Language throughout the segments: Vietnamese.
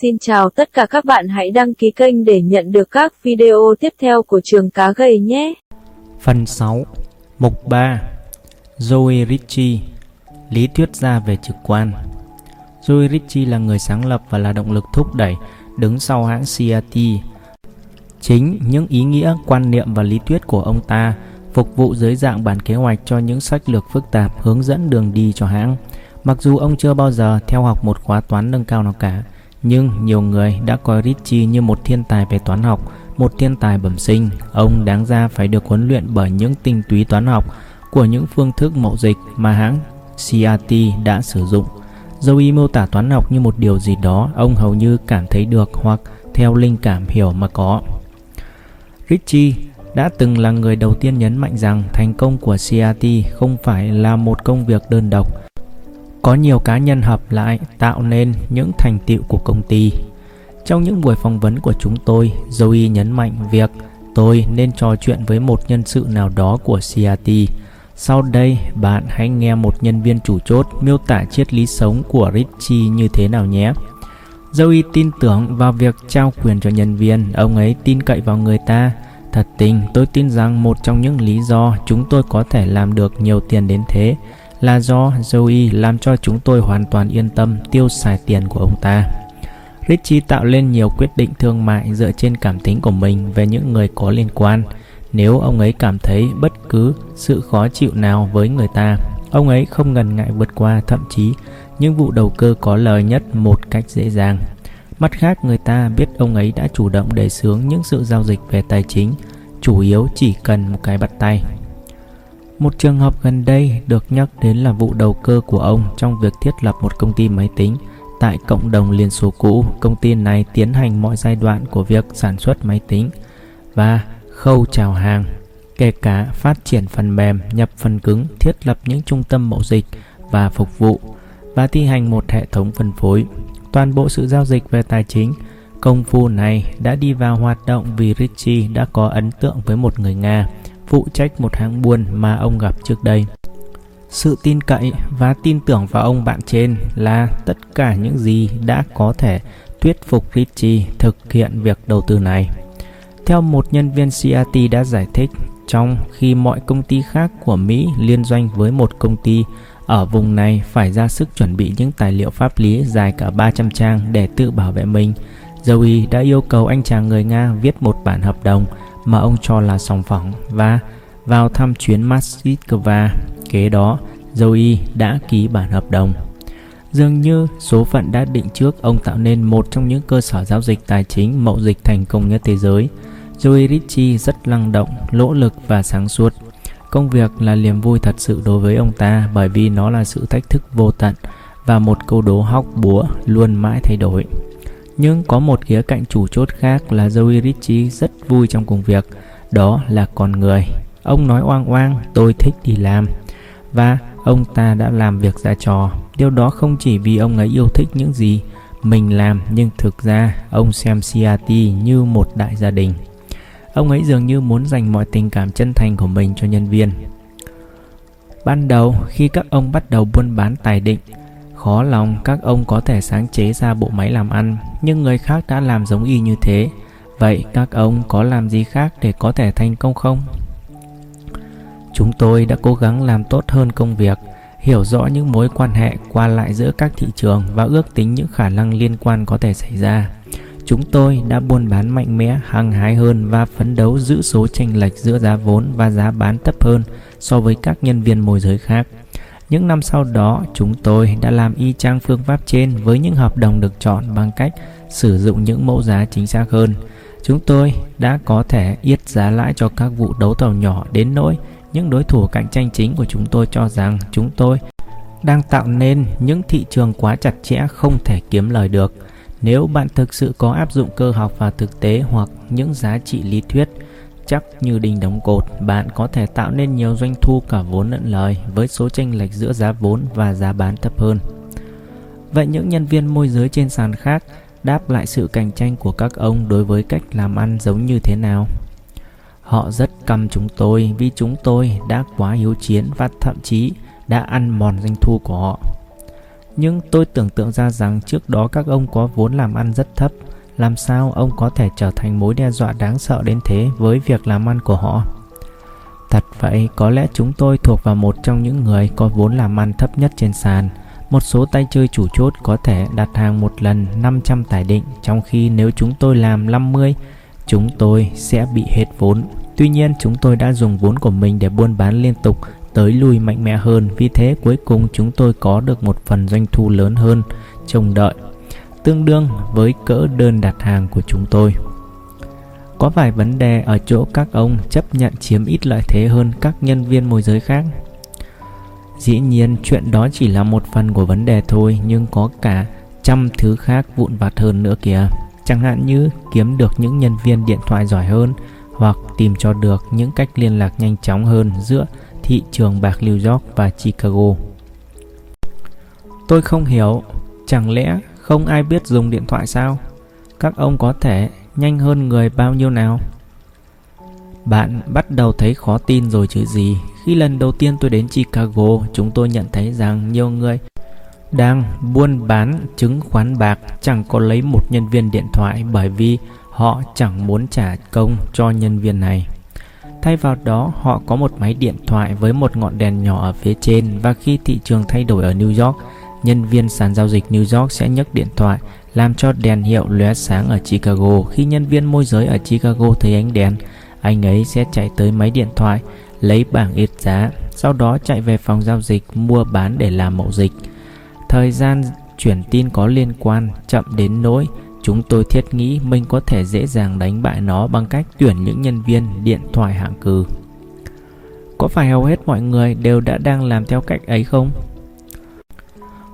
Xin chào tất cả các bạn hãy đăng ký kênh để nhận được các video tiếp theo của trường cá gầy nhé. Phần 6 Mục 3 Joey Ritchie Lý thuyết gia về trực quan Joey Ritchie là người sáng lập và là động lực thúc đẩy đứng sau hãng CRT. Chính những ý nghĩa, quan niệm và lý thuyết của ông ta phục vụ dưới dạng bản kế hoạch cho những sách lược phức tạp hướng dẫn đường đi cho hãng. Mặc dù ông chưa bao giờ theo học một khóa toán nâng cao nào cả, nhưng nhiều người đã coi Ritchie như một thiên tài về toán học, một thiên tài bẩm sinh. Ông đáng ra phải được huấn luyện bởi những tinh túy toán học của những phương thức mậu dịch mà hãng CRT đã sử dụng. Joey mô tả toán học như một điều gì đó ông hầu như cảm thấy được hoặc theo linh cảm hiểu mà có. Ritchie đã từng là người đầu tiên nhấn mạnh rằng thành công của CRT không phải là một công việc đơn độc. Có nhiều cá nhân hợp lại tạo nên những thành tựu của công ty. Trong những buổi phỏng vấn của chúng tôi, Joey nhấn mạnh việc tôi nên trò chuyện với một nhân sự nào đó của CRT. Sau đây, bạn hãy nghe một nhân viên chủ chốt miêu tả triết lý sống của Ritchie như thế nào nhé. Joey tin tưởng vào việc trao quyền cho nhân viên, ông ấy tin cậy vào người ta. Thật tình, tôi tin rằng một trong những lý do chúng tôi có thể làm được nhiều tiền đến thế là do Joey làm cho chúng tôi hoàn toàn yên tâm tiêu xài tiền của ông ta. Richie tạo lên nhiều quyết định thương mại dựa trên cảm tính của mình về những người có liên quan. Nếu ông ấy cảm thấy bất cứ sự khó chịu nào với người ta, ông ấy không ngần ngại vượt qua thậm chí những vụ đầu cơ có lời nhất một cách dễ dàng. Mặt khác, người ta biết ông ấy đã chủ động đề xướng những sự giao dịch về tài chính, chủ yếu chỉ cần một cái bắt tay. Một trường hợp gần đây được nhắc đến là vụ đầu cơ của ông trong việc thiết lập một công ty máy tính tại cộng đồng Liên Xô cũ. Công ty này tiến hành mọi giai đoạn của việc sản xuất máy tính và khâu chào hàng, kể cả phát triển phần mềm, nhập phần cứng, thiết lập những trung tâm mậu dịch và phục vụ và thi hành một hệ thống phân phối. Toàn bộ sự giao dịch về tài chính, công phu này đã đi vào hoạt động vì Ritchie đã có ấn tượng với một người Nga phụ trách một hãng buôn mà ông gặp trước đây. Sự tin cậy và tin tưởng vào ông bạn trên là tất cả những gì đã có thể thuyết phục Ritchie thực hiện việc đầu tư này. Theo một nhân viên CRT đã giải thích, trong khi mọi công ty khác của Mỹ liên doanh với một công ty ở vùng này phải ra sức chuẩn bị những tài liệu pháp lý dài cả 300 trang để tự bảo vệ mình, Joey đã yêu cầu anh chàng người Nga viết một bản hợp đồng mà ông cho là sòng phẳng và vào thăm chuyến Moscow. Kế đó, Joey đã ký bản hợp đồng. Dường như số phận đã định trước ông tạo nên một trong những cơ sở giao dịch tài chính mậu dịch thành công nhất thế giới. Joey Ritchie rất năng động, lỗ lực và sáng suốt. Công việc là niềm vui thật sự đối với ông ta bởi vì nó là sự thách thức vô tận và một câu đố hóc búa luôn mãi thay đổi. Nhưng có một khía cạnh chủ chốt khác là Joey Ritchie rất vui trong công việc, đó là con người. Ông nói oang oang, tôi thích đi làm. Và ông ta đã làm việc ra trò. Điều đó không chỉ vì ông ấy yêu thích những gì mình làm, nhưng thực ra ông xem CRT như một đại gia đình. Ông ấy dường như muốn dành mọi tình cảm chân thành của mình cho nhân viên. Ban đầu, khi các ông bắt đầu buôn bán tài định, Khó lòng các ông có thể sáng chế ra bộ máy làm ăn, nhưng người khác đã làm giống y như thế. Vậy các ông có làm gì khác để có thể thành công không? Chúng tôi đã cố gắng làm tốt hơn công việc, hiểu rõ những mối quan hệ qua lại giữa các thị trường và ước tính những khả năng liên quan có thể xảy ra. Chúng tôi đã buôn bán mạnh mẽ, hăng hái hơn và phấn đấu giữ số chênh lệch giữa giá vốn và giá bán thấp hơn so với các nhân viên môi giới khác. Những năm sau đó, chúng tôi đã làm y chang phương pháp trên với những hợp đồng được chọn bằng cách sử dụng những mẫu giá chính xác hơn. Chúng tôi đã có thể yết giá lãi cho các vụ đấu thầu nhỏ đến nỗi những đối thủ cạnh tranh chính của chúng tôi cho rằng chúng tôi đang tạo nên những thị trường quá chặt chẽ không thể kiếm lời được. Nếu bạn thực sự có áp dụng cơ học vào thực tế hoặc những giá trị lý thuyết, chắc như đinh đóng cột, bạn có thể tạo nên nhiều doanh thu cả vốn lẫn lời với số chênh lệch giữa giá vốn và giá bán thấp hơn. Vậy những nhân viên môi giới trên sàn khác đáp lại sự cạnh tranh của các ông đối với cách làm ăn giống như thế nào? Họ rất căm chúng tôi vì chúng tôi đã quá hiếu chiến và thậm chí đã ăn mòn doanh thu của họ. Nhưng tôi tưởng tượng ra rằng trước đó các ông có vốn làm ăn rất thấp làm sao ông có thể trở thành mối đe dọa đáng sợ đến thế với việc làm ăn của họ? Thật vậy, có lẽ chúng tôi thuộc vào một trong những người có vốn làm ăn thấp nhất trên sàn. Một số tay chơi chủ chốt có thể đặt hàng một lần 500 tải định Trong khi nếu chúng tôi làm 50 Chúng tôi sẽ bị hết vốn. Tuy nhiên chúng tôi đã dùng vốn của mình để buôn bán liên tục tới lui mạnh mẽ hơn. Vì thế cuối cùng chúng tôi có được một phần doanh thu lớn hơn trông đợi. Tương đương với cỡ đơn đặt hàng của chúng tôi. Có vài vấn đề ở chỗ các ông chấp nhận chiếm ít lợi thế hơn các nhân viên môi giới khác. Dĩ nhiên, chuyện đó chỉ là một phần của vấn đề thôi, Nhưng có cả trăm thứ khác vụn vặt hơn nữa kìa. Chẳng hạn như kiếm được những nhân viên điện thoại giỏi hơn, Hoặc tìm cho được những cách liên lạc nhanh chóng hơn giữa thị trường bạc New York và Chicago. Tôi không hiểu, Chẳng lẽ không ai biết dùng điện thoại sao? Các ông có thể nhanh hơn người bao nhiêu nào? Bạn bắt đầu thấy khó tin rồi chứ gì Khi lần đầu tiên tôi đến Chicago Chúng tôi nhận thấy rằng nhiều người đang buôn bán chứng khoán bạc chẳng có lấy một nhân viên điện thoại bởi vì họ chẳng muốn trả công cho nhân viên này. Thay vào đó, họ có một máy điện thoại với một ngọn đèn nhỏ ở phía trên và khi thị trường thay đổi ở New York, nhân viên sàn giao dịch New York sẽ nhấc điện thoại làm cho đèn hiệu lóe sáng ở Chicago. Khi nhân viên môi giới ở Chicago thấy ánh đèn, anh ấy sẽ chạy tới máy điện thoại, lấy bảng ít giá, sau đó chạy về phòng giao dịch mua bán để làm mậu dịch. Thời gian chuyển tin có liên quan chậm đến nỗi chúng tôi thiết nghĩ mình có thể dễ dàng đánh bại nó bằng cách tuyển những nhân viên điện thoại hạng cừ. Có phải hầu hết mọi người đều đã đang làm theo cách ấy không?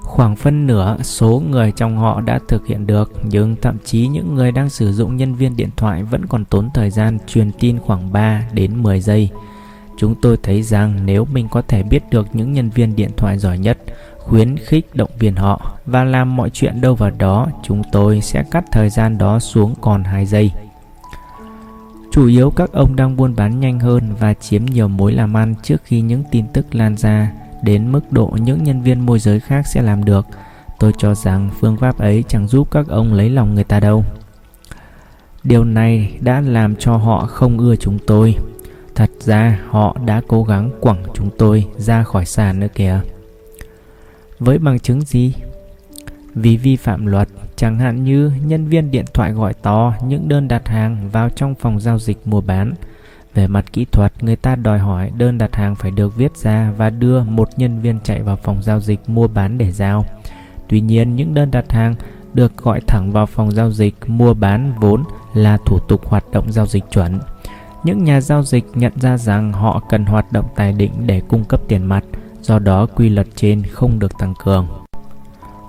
Khoảng phân nửa số người trong họ đã thực hiện được, nhưng thậm chí những người đang sử dụng nhân viên điện thoại vẫn còn tốn thời gian truyền tin khoảng 3 đến 10 giây. Chúng tôi thấy rằng nếu mình có thể biết được những nhân viên điện thoại giỏi nhất, khuyến khích động viên họ và làm mọi chuyện đâu vào đó, chúng tôi sẽ cắt thời gian đó xuống còn 2 giây. Chủ yếu các ông đang buôn bán nhanh hơn và chiếm nhiều mối làm ăn trước khi những tin tức lan ra đến mức độ những nhân viên môi giới khác sẽ làm được. Tôi cho rằng phương pháp ấy chẳng giúp các ông lấy lòng người ta đâu. Điều này đã làm cho họ không ưa chúng tôi. Thật ra họ đã cố gắng quẳng chúng tôi ra khỏi sàn nữa kìa. Với bằng chứng gì? Vì vi phạm luật, chẳng hạn như nhân viên điện thoại gọi to những đơn đặt hàng vào trong phòng giao dịch mua bán. Về mặt kỹ thuật, người ta đòi hỏi đơn đặt hàng phải được viết ra và đưa một nhân viên chạy vào phòng giao dịch mua bán để giao. Tuy nhiên, những đơn đặt hàng được gọi thẳng vào phòng giao dịch mua bán vốn là thủ tục hoạt động giao dịch chuẩn. Những nhà giao dịch nhận ra rằng họ cần hoạt động tài định để cung cấp tiền mặt – do đó quy luật trên không được tăng cường.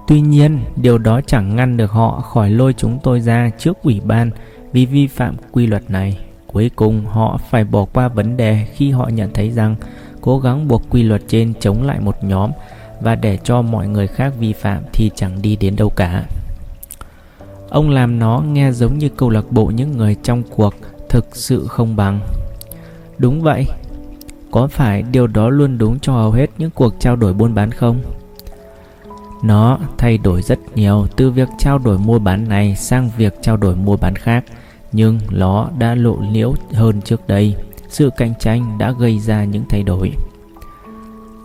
Tuy nhiên, điều đó chẳng ngăn được họ khỏi lôi chúng tôi ra trước ủy ban vì vi phạm quy luật này. Cuối cùng, họ phải bỏ qua vấn đề khi họ nhận thấy rằng cố gắng buộc quy luật trên chống lại một nhóm và để cho mọi người khác vi phạm thì chẳng đi đến đâu cả. Ông làm nó nghe giống như câu lạc bộ những người trong cuộc thực sự không bằng. Đúng vậy, có phải điều đó luôn đúng cho hầu hết những cuộc trao đổi buôn bán không? Nó thay đổi rất nhiều từ việc trao đổi mua bán này sang việc trao đổi mua bán khác, nhưng nó đã lộ liễu hơn trước đây. Sự cạnh tranh đã gây ra những thay đổi.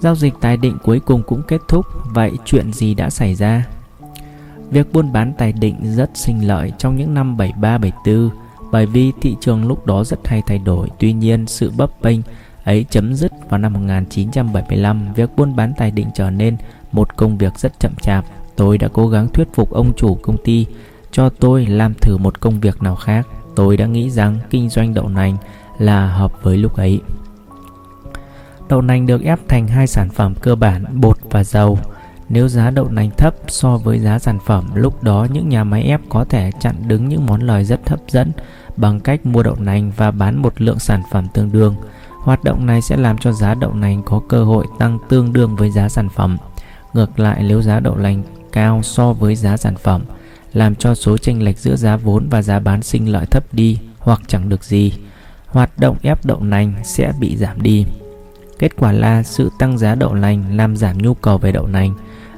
Giao dịch tài định cuối cùng cũng kết thúc, vậy chuyện gì đã xảy ra? Việc buôn bán tài định rất sinh lợi trong những năm 73-74 bởi vì thị trường lúc đó rất hay thay đổi. Tuy nhiên, sự bấp bênh ấy chấm dứt vào năm 1975, việc buôn bán tài định trở nên một công việc rất chậm chạp. Tôi đã cố gắng thuyết phục ông chủ công ty cho tôi làm thử một công việc nào khác. Tôi đã nghĩ rằng kinh doanh đậu nành là hợp với lúc ấy. Đậu nành được ép thành hai sản phẩm cơ bản, bột và dầu. Nếu giá đậu nành thấp so với giá sản phẩm, lúc đó những nhà máy ép có thể chặn đứng những món lời rất hấp dẫn bằng cách mua đậu nành và bán một lượng sản phẩm tương đương. Hoạt động này sẽ làm cho giá đậu nành có cơ hội tăng tương đương với giá sản phẩm. Ngược lại nếu giá đậu nành cao so với giá sản phẩm, làm cho số chênh lệch giữa giá vốn và giá bán sinh lợi thấp đi hoặc chẳng được gì, hoạt động ép đậu nành sẽ bị giảm đi. Kết quả là sự tăng giá đậu nành làm giảm nhu cầu về đậu nành.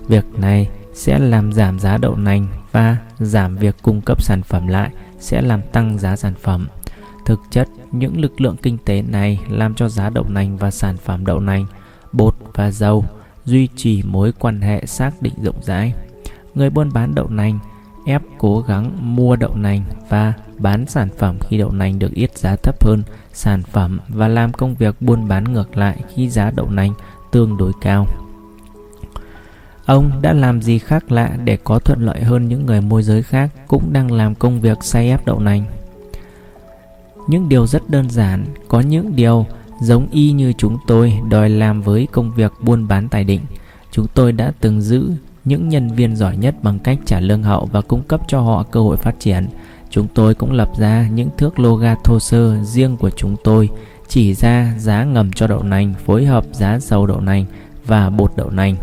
Việc này sẽ làm giảm giá đậu nành và giảm việc cung cấp sản phẩm lại sẽ làm tăng giá sản phẩm. Thực chất, những lực lượng kinh tế này làm cho giá đậu nành và sản phẩm đậu nành, bột và dầu duy trì mối quan hệ xác định rộng rãi. Người buôn bán đậu nành ép cố gắng mua đậu nành và bán sản phẩm khi đậu nành được yết giá thấp hơn sản phẩm và làm công việc buôn bán ngược lại khi giá đậu nành tương đối cao. Ông đã làm gì khác lạ để có thuận lợi hơn những người môi giới khác cũng đang làm công việc say ép đậu nành? Những điều rất đơn giản, có những điều giống y như chúng tôi đòi làm với công việc buôn bán tài định. Chúng tôi đã từng giữ những nhân viên giỏi nhất bằng cách trả lương hậu và cung cấp cho họ cơ hội phát triển. Chúng tôi cũng lập ra những thước loga thô sơ riêng của chúng tôi, chỉ ra giá ngầm cho đậu nành, phối hợp giá dầu đậu nành và bột đậu nành.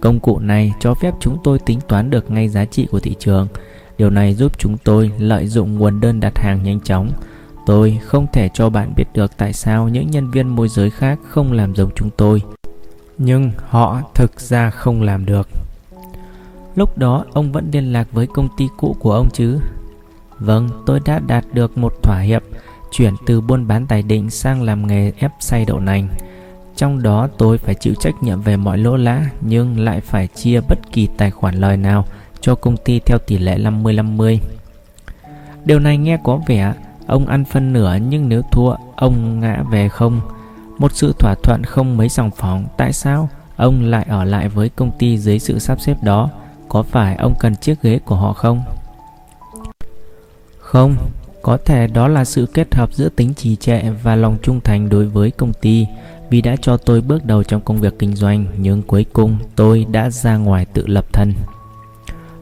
Công cụ này cho phép chúng tôi tính toán được ngay giá trị của thị trường. Điều này giúp chúng tôi lợi dụng nguồn đơn đặt hàng nhanh chóng. Tôi không thể cho bạn biết được tại sao những nhân viên môi giới khác không làm giống chúng tôi. Nhưng họ thực ra không làm được. Lúc đó ông vẫn liên lạc với công ty cũ của ông chứ? Vâng, tôi đã đạt được một thỏa hiệp chuyển từ buôn bán tài định sang làm nghề ép xay đậu nành. Trong đó tôi phải chịu trách nhiệm về mọi lỗ lã nhưng lại phải chia bất kỳ tài khoản lời nào cho công ty theo tỷ lệ 50-50. Điều này nghe có vẻ ông ăn phân nửa nhưng nếu thua ông ngã về không. Một sự thỏa thuận không mấy sòng phóng, tại sao ông lại ở lại với công ty dưới sự sắp xếp đó? Có phải ông cần chiếc ghế của họ không? Không, có thể đó là sự kết hợp giữa tính trì trệ và lòng trung thành đối với công ty vì đã cho tôi bước đầu trong công việc kinh doanh nhưng cuối cùng tôi đã ra ngoài tự lập thân.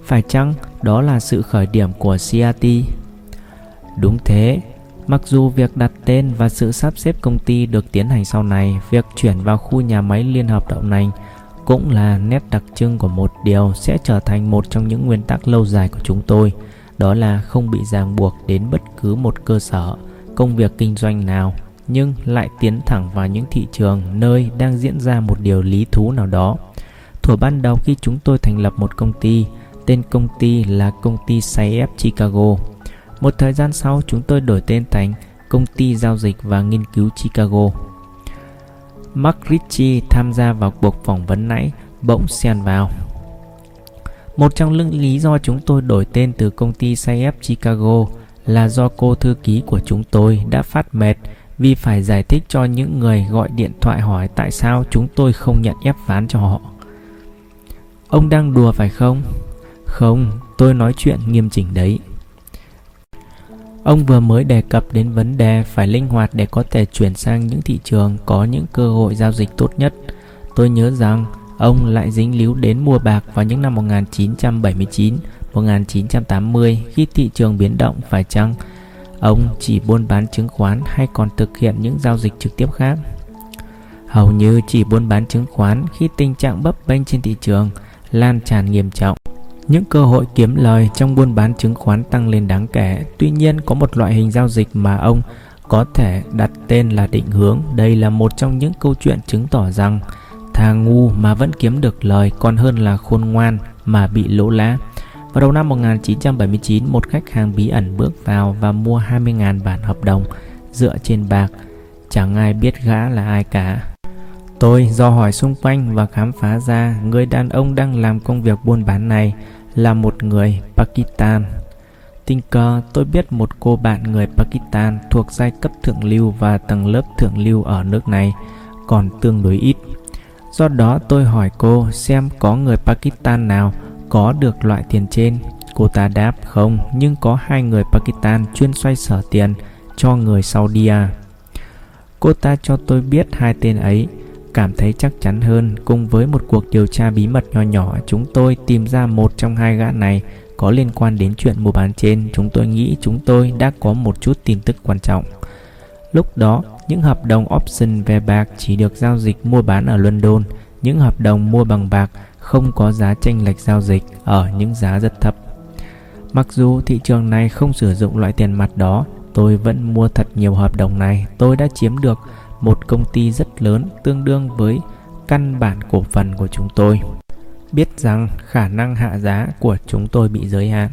Phải chăng đó là sự khởi điểm của CRT? Đúng thế, mặc dù việc đặt tên và sự sắp xếp công ty được tiến hành sau này, việc chuyển vào khu nhà máy liên hợp đậu nành cũng là nét đặc trưng của một điều sẽ trở thành một trong những nguyên tắc lâu dài của chúng tôi, đó là không bị ràng buộc đến bất cứ một cơ sở, công việc kinh doanh nào, nhưng lại tiến thẳng vào những thị trường nơi đang diễn ra một điều lý thú nào đó. Thuở ban đầu khi chúng tôi thành lập một công ty, tên công ty là công ty CF Chicago. Một thời gian sau, chúng tôi đổi tên thành công ty giao dịch và nghiên cứu Chicago. Mark Ritchie tham gia vào cuộc phỏng vấn nãy bỗng xen vào. Một trong những lý do chúng tôi đổi tên từ công ty CF Chicago là do cô thư ký của chúng tôi đã phát mệt vì phải giải thích cho những người gọi điện thoại hỏi tại sao chúng tôi không nhận ép ván cho họ. Ông đang đùa phải không? Không, tôi nói chuyện nghiêm chỉnh đấy. Ông vừa mới đề cập đến vấn đề phải linh hoạt để có thể chuyển sang những thị trường có những cơ hội giao dịch tốt nhất. Tôi nhớ rằng ông lại dính líu đến mua bạc vào những năm 1979, 1980 khi thị trường biến động phải chăng ông chỉ buôn bán chứng khoán hay còn thực hiện những giao dịch trực tiếp khác? Hầu như chỉ buôn bán chứng khoán khi tình trạng bấp bênh trên thị trường lan tràn nghiêm trọng những cơ hội kiếm lời trong buôn bán chứng khoán tăng lên đáng kể. Tuy nhiên có một loại hình giao dịch mà ông có thể đặt tên là định hướng. Đây là một trong những câu chuyện chứng tỏ rằng thà ngu mà vẫn kiếm được lời còn hơn là khôn ngoan mà bị lỗ lá. Vào đầu năm 1979, một khách hàng bí ẩn bước vào và mua 20.000 bản hợp đồng dựa trên bạc. Chẳng ai biết gã là ai cả. Tôi do hỏi xung quanh và khám phá ra người đàn ông đang làm công việc buôn bán này là một người Pakistan. Tình cờ tôi biết một cô bạn người Pakistan thuộc giai cấp thượng lưu và tầng lớp thượng lưu ở nước này còn tương đối ít. Do đó tôi hỏi cô xem có người Pakistan nào có được loại tiền trên. Cô ta đáp không, nhưng có hai người Pakistan chuyên xoay sở tiền cho người Saudi. Cô ta cho tôi biết hai tên ấy cảm thấy chắc chắn hơn. Cùng với một cuộc điều tra bí mật nho nhỏ, chúng tôi tìm ra một trong hai gã này có liên quan đến chuyện mua bán trên. Chúng tôi nghĩ chúng tôi đã có một chút tin tức quan trọng. Lúc đó, những hợp đồng option về bạc chỉ được giao dịch mua bán ở london. Những hợp đồng mua bằng bạc không có giá tranh lệch giao dịch ở những giá rất thấp. Mặc dù thị trường này không sử dụng loại tiền mặt đó, tôi vẫn mua thật nhiều hợp đồng này. Tôi đã chiếm được một công ty rất lớn tương đương với căn bản cổ phần của chúng tôi. biết rằng khả năng hạ giá của chúng tôi bị giới hạn.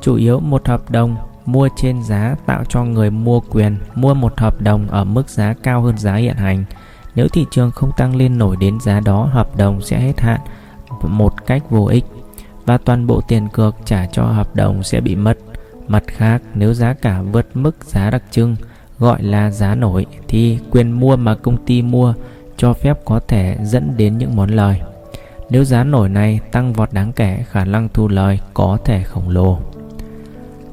Chủ yếu một hợp đồng mua trên giá tạo cho người mua quyền mua một hợp đồng ở mức giá cao hơn giá hiện hành. Nếu thị trường không tăng lên nổi đến giá đó, hợp đồng sẽ hết hạn một cách vô ích và toàn bộ tiền cược trả cho hợp đồng sẽ bị mất. Mặt khác, nếu giá cả vượt mức giá đặc trưng gọi là giá nổi thì quyền mua mà công ty mua cho phép có thể dẫn đến những món lời. Nếu giá nổi này tăng vọt đáng kể, khả năng thu lời có thể khổng lồ.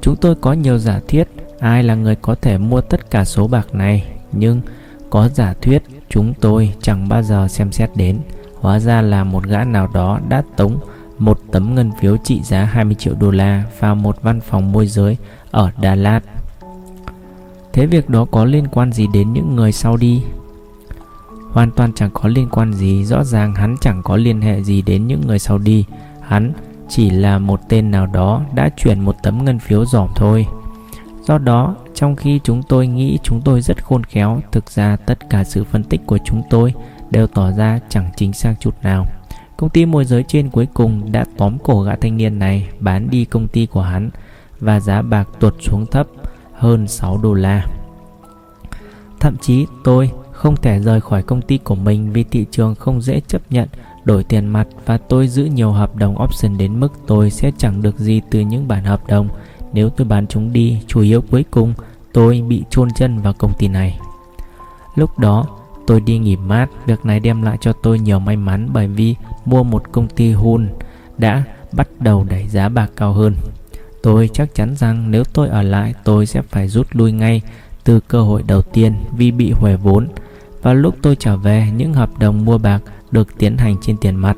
Chúng tôi có nhiều giả thiết ai là người có thể mua tất cả số bạc này, nhưng có giả thuyết chúng tôi chẳng bao giờ xem xét đến. Hóa ra là một gã nào đó đã tống một tấm ngân phiếu trị giá 20 triệu đô la vào một văn phòng môi giới ở Đà Lạt. Thế việc đó có liên quan gì đến những người sau đi? Hoàn toàn chẳng có liên quan gì, rõ ràng hắn chẳng có liên hệ gì đến những người sau đi. Hắn chỉ là một tên nào đó đã chuyển một tấm ngân phiếu giỏm thôi. Do đó, trong khi chúng tôi nghĩ chúng tôi rất khôn khéo, thực ra tất cả sự phân tích của chúng tôi đều tỏ ra chẳng chính xác chút nào. Công ty môi giới trên cuối cùng đã tóm cổ gã thanh niên này bán đi công ty của hắn và giá bạc tuột xuống thấp hơn 6 đô la. Thậm chí tôi không thể rời khỏi công ty của mình vì thị trường không dễ chấp nhận đổi tiền mặt và tôi giữ nhiều hợp đồng option đến mức tôi sẽ chẳng được gì từ những bản hợp đồng. Nếu tôi bán chúng đi, chủ yếu cuối cùng tôi bị chôn chân vào công ty này. Lúc đó, tôi đi nghỉ mát, việc này đem lại cho tôi nhiều may mắn bởi vì mua một công ty hun đã bắt đầu đẩy giá bạc cao hơn tôi chắc chắn rằng nếu tôi ở lại tôi sẽ phải rút lui ngay từ cơ hội đầu tiên vì bị huề vốn và lúc tôi trở về những hợp đồng mua bạc được tiến hành trên tiền mặt.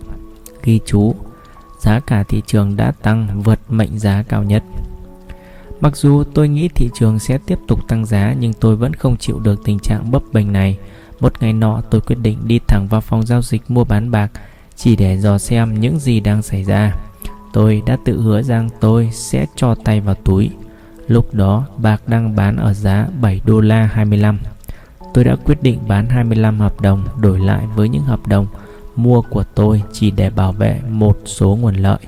Ghi chú, giá cả thị trường đã tăng vượt mệnh giá cao nhất. Mặc dù tôi nghĩ thị trường sẽ tiếp tục tăng giá nhưng tôi vẫn không chịu được tình trạng bấp bênh này. Một ngày nọ tôi quyết định đi thẳng vào phòng giao dịch mua bán bạc chỉ để dò xem những gì đang xảy ra. Tôi đã tự hứa rằng tôi sẽ cho tay vào túi. Lúc đó bạc đang bán ở giá 7 đô la 25 tôi đã quyết định bán 25 hợp đồng đổi lại với những hợp đồng mua của tôi chỉ để bảo vệ một số nguồn lợi.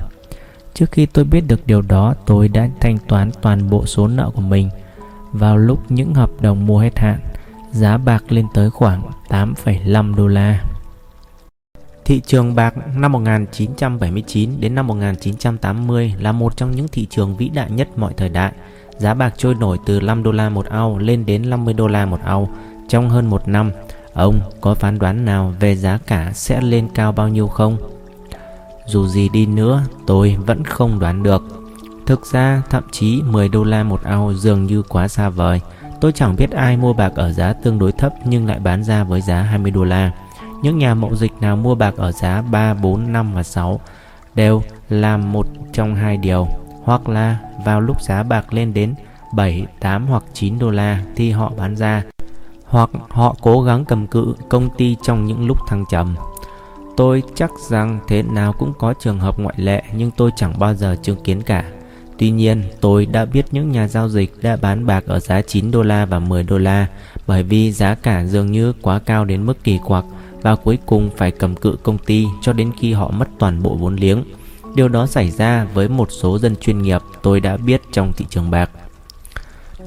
Trước khi tôi biết được điều đó, tôi đã thanh toán toàn bộ số nợ của mình. Vào lúc những hợp đồng mua hết hạn, giá bạc lên tới khoảng 8,5 đô la. Thị trường bạc năm 1979 đến năm 1980 là một trong những thị trường vĩ đại nhất mọi thời đại. Giá bạc trôi nổi từ 5 đô la một ao lên đến 50 đô la một ao trong hơn một năm, ông có phán đoán nào về giá cả sẽ lên cao bao nhiêu không? Dù gì đi nữa, tôi vẫn không đoán được. Thực ra, thậm chí 10 đô la một ao dường như quá xa vời. Tôi chẳng biết ai mua bạc ở giá tương đối thấp nhưng lại bán ra với giá 20 đô la. Những nhà mậu dịch nào mua bạc ở giá 3, 4, 5 và 6 đều làm một trong hai điều. Hoặc là vào lúc giá bạc lên đến 7, 8 hoặc 9 đô la thì họ bán ra hoặc họ cố gắng cầm cự công ty trong những lúc thăng trầm. Tôi chắc rằng thế nào cũng có trường hợp ngoại lệ nhưng tôi chẳng bao giờ chứng kiến cả. Tuy nhiên, tôi đã biết những nhà giao dịch đã bán bạc ở giá 9 đô la và 10 đô la bởi vì giá cả dường như quá cao đến mức kỳ quặc và cuối cùng phải cầm cự công ty cho đến khi họ mất toàn bộ vốn liếng. Điều đó xảy ra với một số dân chuyên nghiệp tôi đã biết trong thị trường bạc.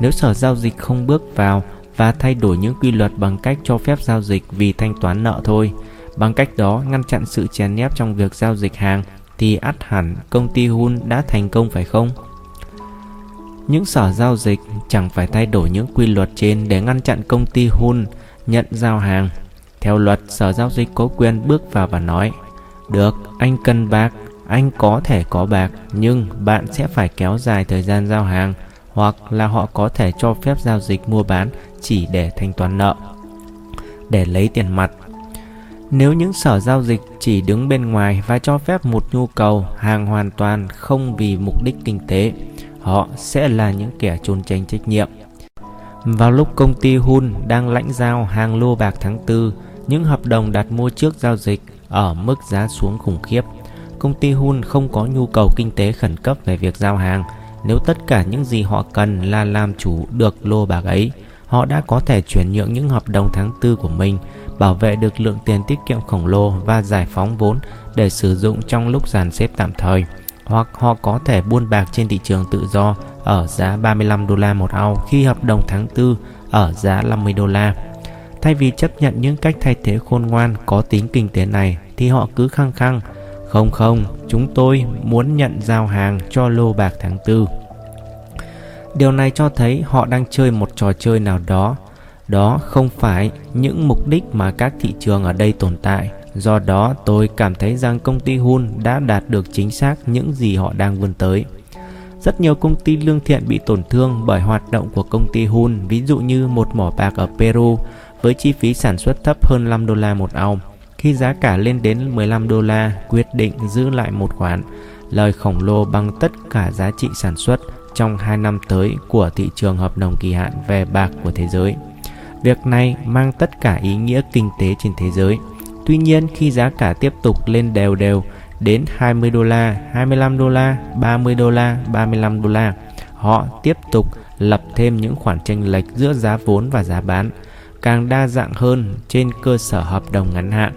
Nếu sở giao dịch không bước vào và thay đổi những quy luật bằng cách cho phép giao dịch vì thanh toán nợ thôi. Bằng cách đó ngăn chặn sự chèn ép trong việc giao dịch hàng, thì ắt hẳn công ty Hun đã thành công phải không? Những sở giao dịch chẳng phải thay đổi những quy luật trên để ngăn chặn công ty Hun nhận giao hàng. Theo luật, sở giao dịch có quyền bước vào và nói Được, anh cần bạc, anh có thể có bạc, nhưng bạn sẽ phải kéo dài thời gian giao hàng hoặc là họ có thể cho phép giao dịch mua bán chỉ để thanh toán nợ để lấy tiền mặt. Nếu những sở giao dịch chỉ đứng bên ngoài và cho phép một nhu cầu hàng hoàn toàn không vì mục đích kinh tế họ sẽ là những kẻ trốn tránh trách nhiệm. Vào lúc công ty Hun đang lãnh giao hàng lô bạc tháng 4, những hợp đồng đặt mua trước giao dịch ở mức giá xuống khủng khiếp. Công ty Hun không có nhu cầu kinh tế khẩn cấp về việc giao hàng. Nếu tất cả những gì họ cần là làm chủ được lô bạc ấy, họ đã có thể chuyển nhượng những hợp đồng tháng tư của mình bảo vệ được lượng tiền tiết kiệm khổng lồ và giải phóng vốn để sử dụng trong lúc dàn xếp tạm thời, hoặc họ có thể buôn bạc trên thị trường tự do ở giá 35 đô la một ao khi hợp đồng tháng 4 ở giá 50 đô la. Thay vì chấp nhận những cách thay thế khôn ngoan có tính kinh tế này thì họ cứ khăng khăng Không không, chúng tôi muốn nhận giao hàng cho lô bạc tháng 4. Điều này cho thấy họ đang chơi một trò chơi nào đó. Đó không phải những mục đích mà các thị trường ở đây tồn tại. Do đó tôi cảm thấy rằng công ty Hun đã đạt được chính xác những gì họ đang vươn tới. Rất nhiều công ty lương thiện bị tổn thương bởi hoạt động của công ty Hun, ví dụ như một mỏ bạc ở Peru với chi phí sản xuất thấp hơn 5 đô la một ao. Khi giá cả lên đến 15 đô la, quyết định giữ lại một khoản lời khổng lồ bằng tất cả giá trị sản xuất trong 2 năm tới của thị trường hợp đồng kỳ hạn về bạc của thế giới. Việc này mang tất cả ý nghĩa kinh tế trên thế giới. Tuy nhiên khi giá cả tiếp tục lên đều đều đến 20 đô la, 25 đô la, 30 đô la, 35 đô la, họ tiếp tục lập thêm những khoản chênh lệch giữa giá vốn và giá bán, càng đa dạng hơn trên cơ sở hợp đồng ngắn hạn.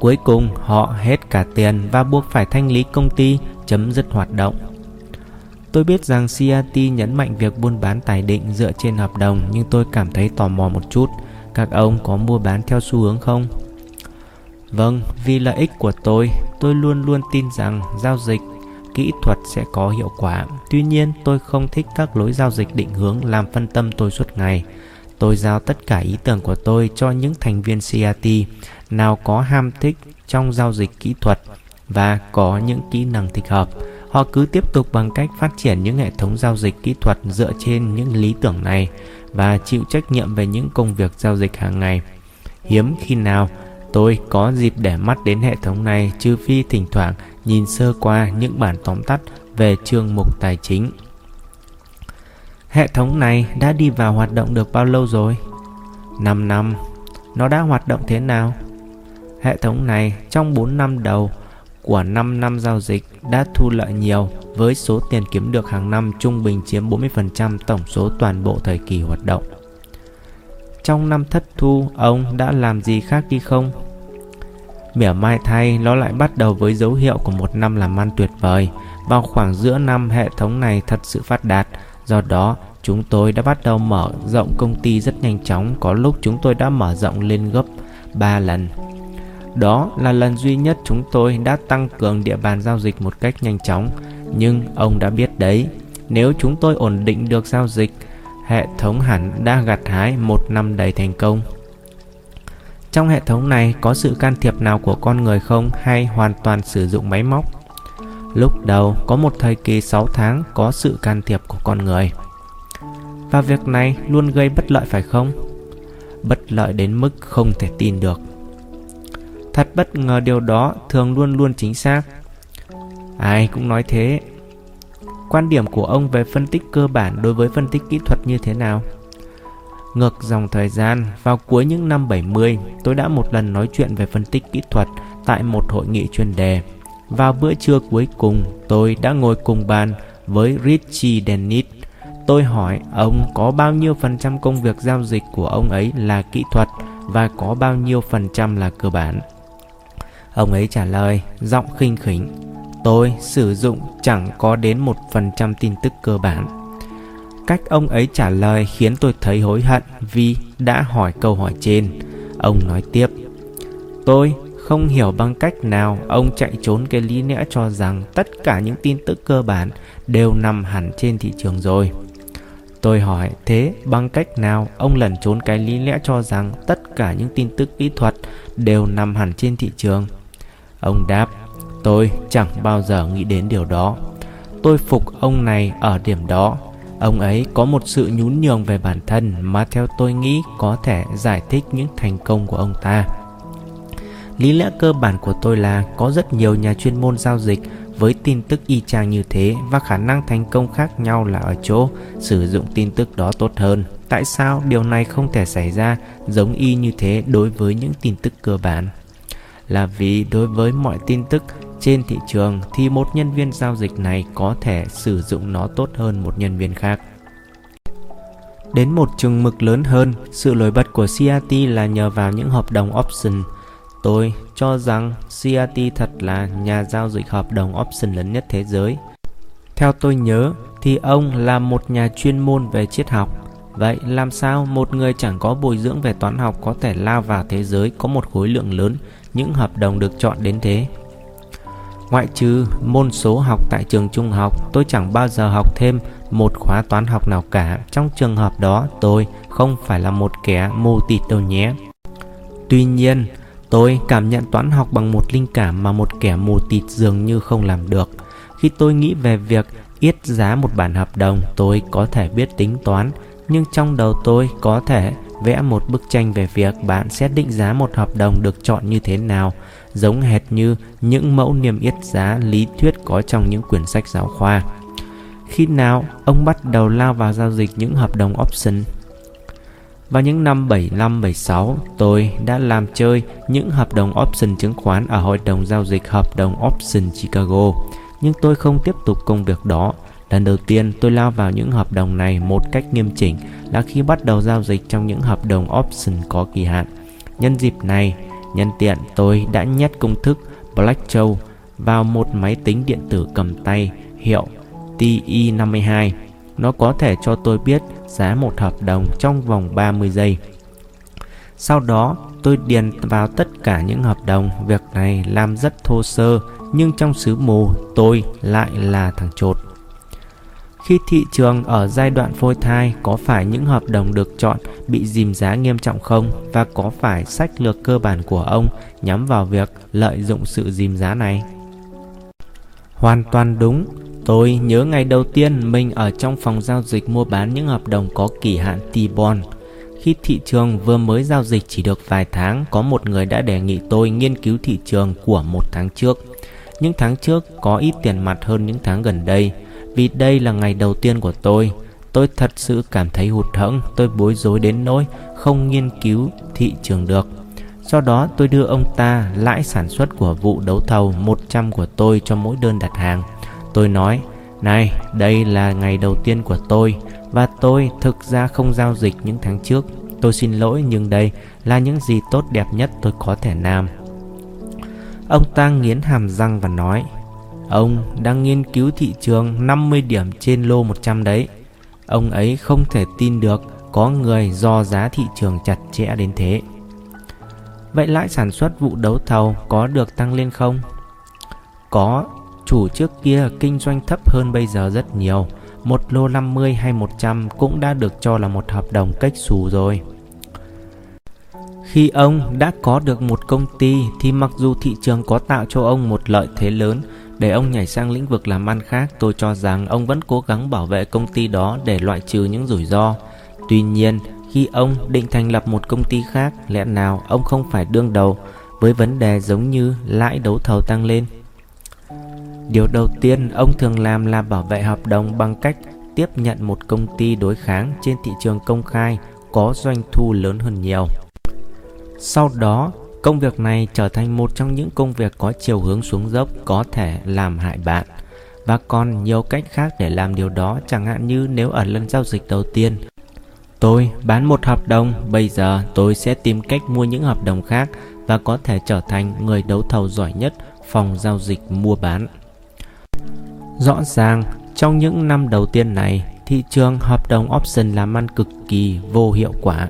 Cuối cùng họ hết cả tiền và buộc phải thanh lý công ty chấm dứt hoạt động. Tôi biết rằng CRT nhấn mạnh việc buôn bán tài định dựa trên hợp đồng nhưng tôi cảm thấy tò mò một chút. Các ông có mua bán theo xu hướng không? Vâng, vì lợi ích của tôi, tôi luôn luôn tin rằng giao dịch kỹ thuật sẽ có hiệu quả. Tuy nhiên, tôi không thích các lối giao dịch định hướng làm phân tâm tôi suốt ngày. Tôi giao tất cả ý tưởng của tôi cho những thành viên CRT nào có ham thích trong giao dịch kỹ thuật và có những kỹ năng thích hợp. Họ cứ tiếp tục bằng cách phát triển những hệ thống giao dịch kỹ thuật dựa trên những lý tưởng này và chịu trách nhiệm về những công việc giao dịch hàng ngày. Hiếm khi nào tôi có dịp để mắt đến hệ thống này, trừ phi thỉnh thoảng nhìn sơ qua những bản tóm tắt về chương mục tài chính. Hệ thống này đã đi vào hoạt động được bao lâu rồi? 5 năm. Nó đã hoạt động thế nào? Hệ thống này trong 4 năm đầu của 5 năm giao dịch đã thu lợi nhiều với số tiền kiếm được hàng năm trung bình chiếm 40% tổng số toàn bộ thời kỳ hoạt động. Trong năm thất thu, ông đã làm gì khác đi không? Mỉa mai thay, nó lại bắt đầu với dấu hiệu của một năm làm ăn tuyệt vời. Vào khoảng giữa năm, hệ thống này thật sự phát đạt. Do đó, chúng tôi đã bắt đầu mở rộng công ty rất nhanh chóng. Có lúc chúng tôi đã mở rộng lên gấp 3 lần. Đó là lần duy nhất chúng tôi đã tăng cường địa bàn giao dịch một cách nhanh chóng. Nhưng ông đã biết đấy, nếu chúng tôi ổn định được giao dịch, hệ thống hẳn đã gặt hái một năm đầy thành công. Trong hệ thống này có sự can thiệp nào của con người không hay hoàn toàn sử dụng máy móc? Lúc đầu có một thời kỳ 6 tháng có sự can thiệp của con người. Và việc này luôn gây bất lợi phải không? Bất lợi đến mức không thể tin được. Thật bất ngờ điều đó thường luôn luôn chính xác. Ai cũng nói thế. Quan điểm của ông về phân tích cơ bản đối với phân tích kỹ thuật như thế nào? Ngược dòng thời gian, vào cuối những năm 70, tôi đã một lần nói chuyện về phân tích kỹ thuật tại một hội nghị chuyên đề. Vào bữa trưa cuối cùng, tôi đã ngồi cùng bàn với Richie Dennis. Tôi hỏi ông có bao nhiêu phần trăm công việc giao dịch của ông ấy là kỹ thuật và có bao nhiêu phần trăm là cơ bản. Ông ấy trả lời, giọng khinh khỉnh. Tôi sử dụng chẳng có đến một phần trăm tin tức cơ bản. Cách ông ấy trả lời khiến tôi thấy hối hận vì đã hỏi câu hỏi trên. Ông nói tiếp, tôi không hiểu bằng cách nào ông chạy trốn cái lý lẽ cho rằng tất cả những tin tức cơ bản đều nằm hẳn trên thị trường rồi. Tôi hỏi thế bằng cách nào ông lẩn trốn cái lý lẽ cho rằng tất cả những tin tức kỹ thuật đều nằm hẳn trên thị trường? Ông đáp, tôi chẳng bao giờ nghĩ đến điều đó. Tôi phục ông này ở điểm đó. Ông ấy có một sự nhún nhường về bản thân mà theo tôi nghĩ có thể giải thích những thành công của ông ta. Lý lẽ cơ bản của tôi là có rất nhiều nhà chuyên môn giao dịch với tin tức y chang như thế và khả năng thành công khác nhau là ở chỗ sử dụng tin tức đó tốt hơn. Tại sao điều này không thể xảy ra giống y như thế đối với những tin tức cơ bản? là vì đối với mọi tin tức trên thị trường thì một nhân viên giao dịch này có thể sử dụng nó tốt hơn một nhân viên khác. Đến một chừng mực lớn hơn, sự nổi bật của CRT là nhờ vào những hợp đồng option. Tôi cho rằng CRT thật là nhà giao dịch hợp đồng option lớn nhất thế giới. Theo tôi nhớ thì ông là một nhà chuyên môn về triết học. Vậy làm sao một người chẳng có bồi dưỡng về toán học có thể lao vào thế giới có một khối lượng lớn những hợp đồng được chọn đến thế? Ngoại trừ môn số học tại trường trung học, tôi chẳng bao giờ học thêm một khóa toán học nào cả. Trong trường hợp đó, tôi không phải là một kẻ mù tịt đâu nhé. Tuy nhiên, tôi cảm nhận toán học bằng một linh cảm mà một kẻ mù tịt dường như không làm được. Khi tôi nghĩ về việc yết giá một bản hợp đồng, tôi có thể biết tính toán, nhưng trong đầu tôi có thể vẽ một bức tranh về việc bạn sẽ định giá một hợp đồng được chọn như thế nào – giống hệt như những mẫu niêm yết giá lý thuyết có trong những quyển sách giáo khoa. Khi nào ông bắt đầu lao vào giao dịch những hợp đồng option? Vào những năm 75-76, tôi đã làm chơi những hợp đồng option chứng khoán ở Hội đồng Giao dịch Hợp đồng Option Chicago, nhưng tôi không tiếp tục công việc đó. Lần đầu tiên tôi lao vào những hợp đồng này một cách nghiêm chỉnh là khi bắt đầu giao dịch trong những hợp đồng option có kỳ hạn. Nhân dịp này, Nhân tiện tôi đã nhét công thức Black Châu vào một máy tính điện tử cầm tay hiệu TI52. Nó có thể cho tôi biết giá một hợp đồng trong vòng 30 giây. Sau đó, tôi điền vào tất cả những hợp đồng. Việc này làm rất thô sơ, nhưng trong xứ mù, tôi lại là thằng chột. Khi thị trường ở giai đoạn phôi thai có phải những hợp đồng được chọn bị dìm giá nghiêm trọng không và có phải sách lược cơ bản của ông nhắm vào việc lợi dụng sự dìm giá này? Hoàn toàn đúng. Tôi nhớ ngày đầu tiên mình ở trong phòng giao dịch mua bán những hợp đồng có kỳ hạn T-bond. Khi thị trường vừa mới giao dịch chỉ được vài tháng, có một người đã đề nghị tôi nghiên cứu thị trường của một tháng trước. Những tháng trước có ít tiền mặt hơn những tháng gần đây vì đây là ngày đầu tiên của tôi. Tôi thật sự cảm thấy hụt hẫng, tôi bối rối đến nỗi không nghiên cứu thị trường được. Do đó tôi đưa ông ta lãi sản xuất của vụ đấu thầu 100 của tôi cho mỗi đơn đặt hàng. Tôi nói, này, đây là ngày đầu tiên của tôi và tôi thực ra không giao dịch những tháng trước. Tôi xin lỗi nhưng đây là những gì tốt đẹp nhất tôi có thể làm. Ông ta nghiến hàm răng và nói, Ông đang nghiên cứu thị trường 50 điểm trên lô 100 đấy. Ông ấy không thể tin được có người do giá thị trường chặt chẽ đến thế. Vậy lãi sản xuất vụ đấu thầu có được tăng lên không? Có, chủ trước kia kinh doanh thấp hơn bây giờ rất nhiều. Một lô 50 hay 100 cũng đã được cho là một hợp đồng cách xù rồi. Khi ông đã có được một công ty thì mặc dù thị trường có tạo cho ông một lợi thế lớn để ông nhảy sang lĩnh vực làm ăn khác, tôi cho rằng ông vẫn cố gắng bảo vệ công ty đó để loại trừ những rủi ro. Tuy nhiên, khi ông định thành lập một công ty khác, lẽ nào ông không phải đương đầu với vấn đề giống như lãi đấu thầu tăng lên? Điều đầu tiên ông thường làm là bảo vệ hợp đồng bằng cách tiếp nhận một công ty đối kháng trên thị trường công khai có doanh thu lớn hơn nhiều. Sau đó, Công việc này trở thành một trong những công việc có chiều hướng xuống dốc có thể làm hại bạn. Và còn nhiều cách khác để làm điều đó chẳng hạn như nếu ở lần giao dịch đầu tiên Tôi bán một hợp đồng, bây giờ tôi sẽ tìm cách mua những hợp đồng khác và có thể trở thành người đấu thầu giỏi nhất phòng giao dịch mua bán. Rõ ràng, trong những năm đầu tiên này, thị trường hợp đồng option làm ăn cực kỳ vô hiệu quả.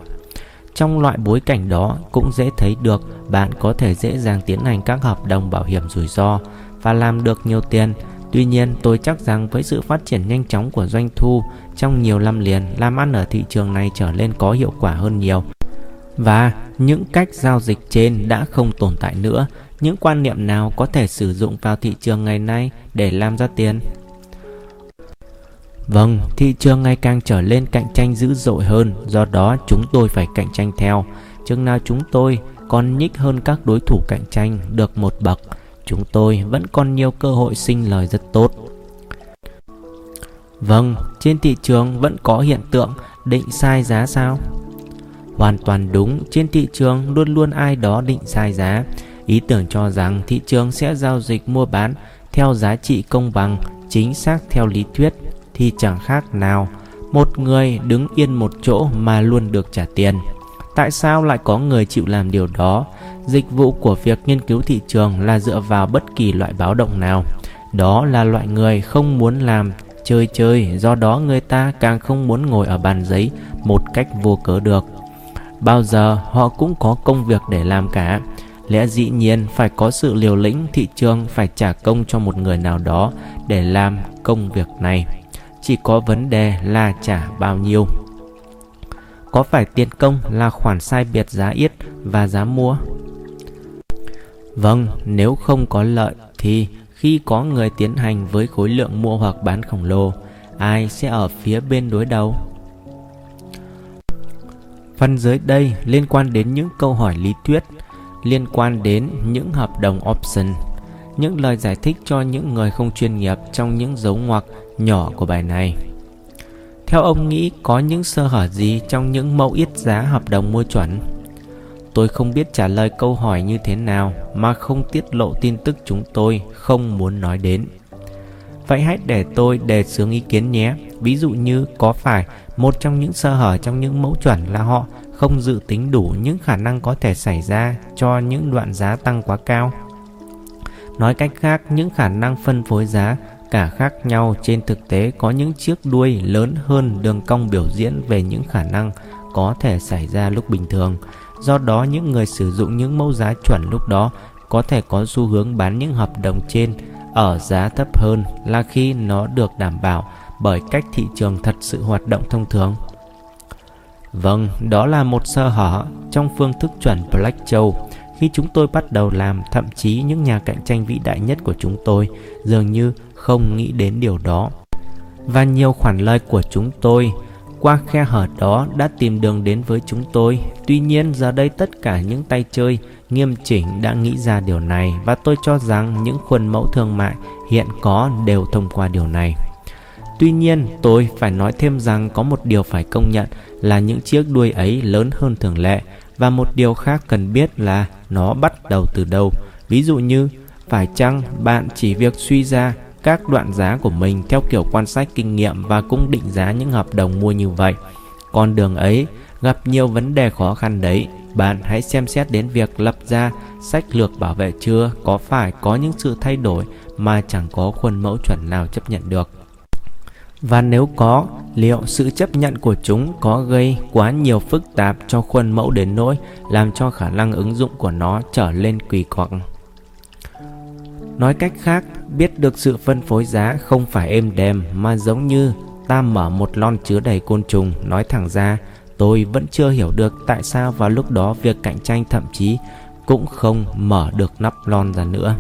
Trong loại bối cảnh đó cũng dễ thấy được bạn có thể dễ dàng tiến hành các hợp đồng bảo hiểm rủi ro và làm được nhiều tiền. Tuy nhiên, tôi chắc rằng với sự phát triển nhanh chóng của doanh thu trong nhiều năm liền, làm ăn ở thị trường này trở nên có hiệu quả hơn nhiều. Và những cách giao dịch trên đã không tồn tại nữa. Những quan niệm nào có thể sử dụng vào thị trường ngày nay để làm ra tiền? Vâng, thị trường ngày càng trở lên cạnh tranh dữ dội hơn, do đó chúng tôi phải cạnh tranh theo. Chừng nào chúng tôi còn nhích hơn các đối thủ cạnh tranh được một bậc, chúng tôi vẫn còn nhiều cơ hội sinh lời rất tốt. Vâng, trên thị trường vẫn có hiện tượng định sai giá sao? Hoàn toàn đúng, trên thị trường luôn luôn ai đó định sai giá. Ý tưởng cho rằng thị trường sẽ giao dịch mua bán theo giá trị công bằng, chính xác theo lý thuyết thì chẳng khác nào Một người đứng yên một chỗ mà luôn được trả tiền. Tại sao lại có người chịu làm điều đó? Dịch vụ của việc nghiên cứu thị trường là dựa vào bất kỳ loại báo động nào. Đó là loại người không muốn làm chơi chơi, do đó người ta càng không muốn ngồi ở bàn giấy một cách vô cớ được. Bao giờ họ cũng có công việc để làm cả. Lẽ dĩ nhiên phải có sự liều lĩnh thị trường phải trả công cho một người nào đó để làm công việc này. Chỉ có vấn đề là trả bao nhiêu. Có phải tiền công là khoản sai biệt giá yết và giá mua? Vâng, nếu không có lợi thì khi có người tiến hành với khối lượng mua hoặc bán khổng lồ, ai sẽ ở phía bên đối đầu? Phần dưới đây liên quan đến những câu hỏi lý thuyết, liên quan đến những hợp đồng option, những lời giải thích cho những người không chuyên nghiệp trong những dấu ngoặc nhỏ của bài này. Theo ông nghĩ có những sơ hở gì trong những mẫu ít giá hợp đồng mua chuẩn? Tôi không biết trả lời câu hỏi như thế nào mà không tiết lộ tin tức chúng tôi không muốn nói đến. Vậy hãy để tôi đề xướng ý kiến nhé. Ví dụ như có phải một trong những sơ hở trong những mẫu chuẩn là họ không dự tính đủ những khả năng có thể xảy ra cho những đoạn giá tăng quá cao. Nói cách khác, những khả năng phân phối giá cả khác nhau trên thực tế có những chiếc đuôi lớn hơn đường cong biểu diễn về những khả năng có thể xảy ra lúc bình thường Do đó những người sử dụng những mẫu giá chuẩn lúc đó có thể có xu hướng bán những hợp đồng trên ở giá thấp hơn là khi nó được đảm bảo bởi cách thị trường thật sự hoạt động thông thường. Vâng, đó là một sơ hở trong phương thức chuẩn Black Châu Khi chúng tôi bắt đầu làm, thậm chí những nhà cạnh tranh vĩ đại nhất của chúng tôi dường như không nghĩ đến điều đó. Và nhiều khoản lời của chúng tôi qua khe hở đó đã tìm đường đến với chúng tôi. Tuy nhiên giờ đây tất cả những tay chơi nghiêm chỉnh đã nghĩ ra điều này và tôi cho rằng những khuôn mẫu thương mại hiện có đều thông qua điều này. Tuy nhiên, tôi phải nói thêm rằng có một điều phải công nhận là những chiếc đuôi ấy lớn hơn thường lệ và một điều khác cần biết là nó bắt đầu từ đâu. Ví dụ như, phải chăng bạn chỉ việc suy ra các đoạn giá của mình theo kiểu quan sát kinh nghiệm và cũng định giá những hợp đồng mua như vậy. Con đường ấy gặp nhiều vấn đề khó khăn đấy. Bạn hãy xem xét đến việc lập ra sách lược bảo vệ chưa có phải có những sự thay đổi mà chẳng có khuôn mẫu chuẩn nào chấp nhận được. Và nếu có, liệu sự chấp nhận của chúng có gây quá nhiều phức tạp cho khuôn mẫu đến nỗi làm cho khả năng ứng dụng của nó trở lên quỳ quặc? Nói cách khác, biết được sự phân phối giá không phải êm đềm mà giống như ta mở một lon chứa đầy côn trùng. Nói thẳng ra, tôi vẫn chưa hiểu được tại sao vào lúc đó việc cạnh tranh thậm chí cũng không mở được nắp lon ra nữa.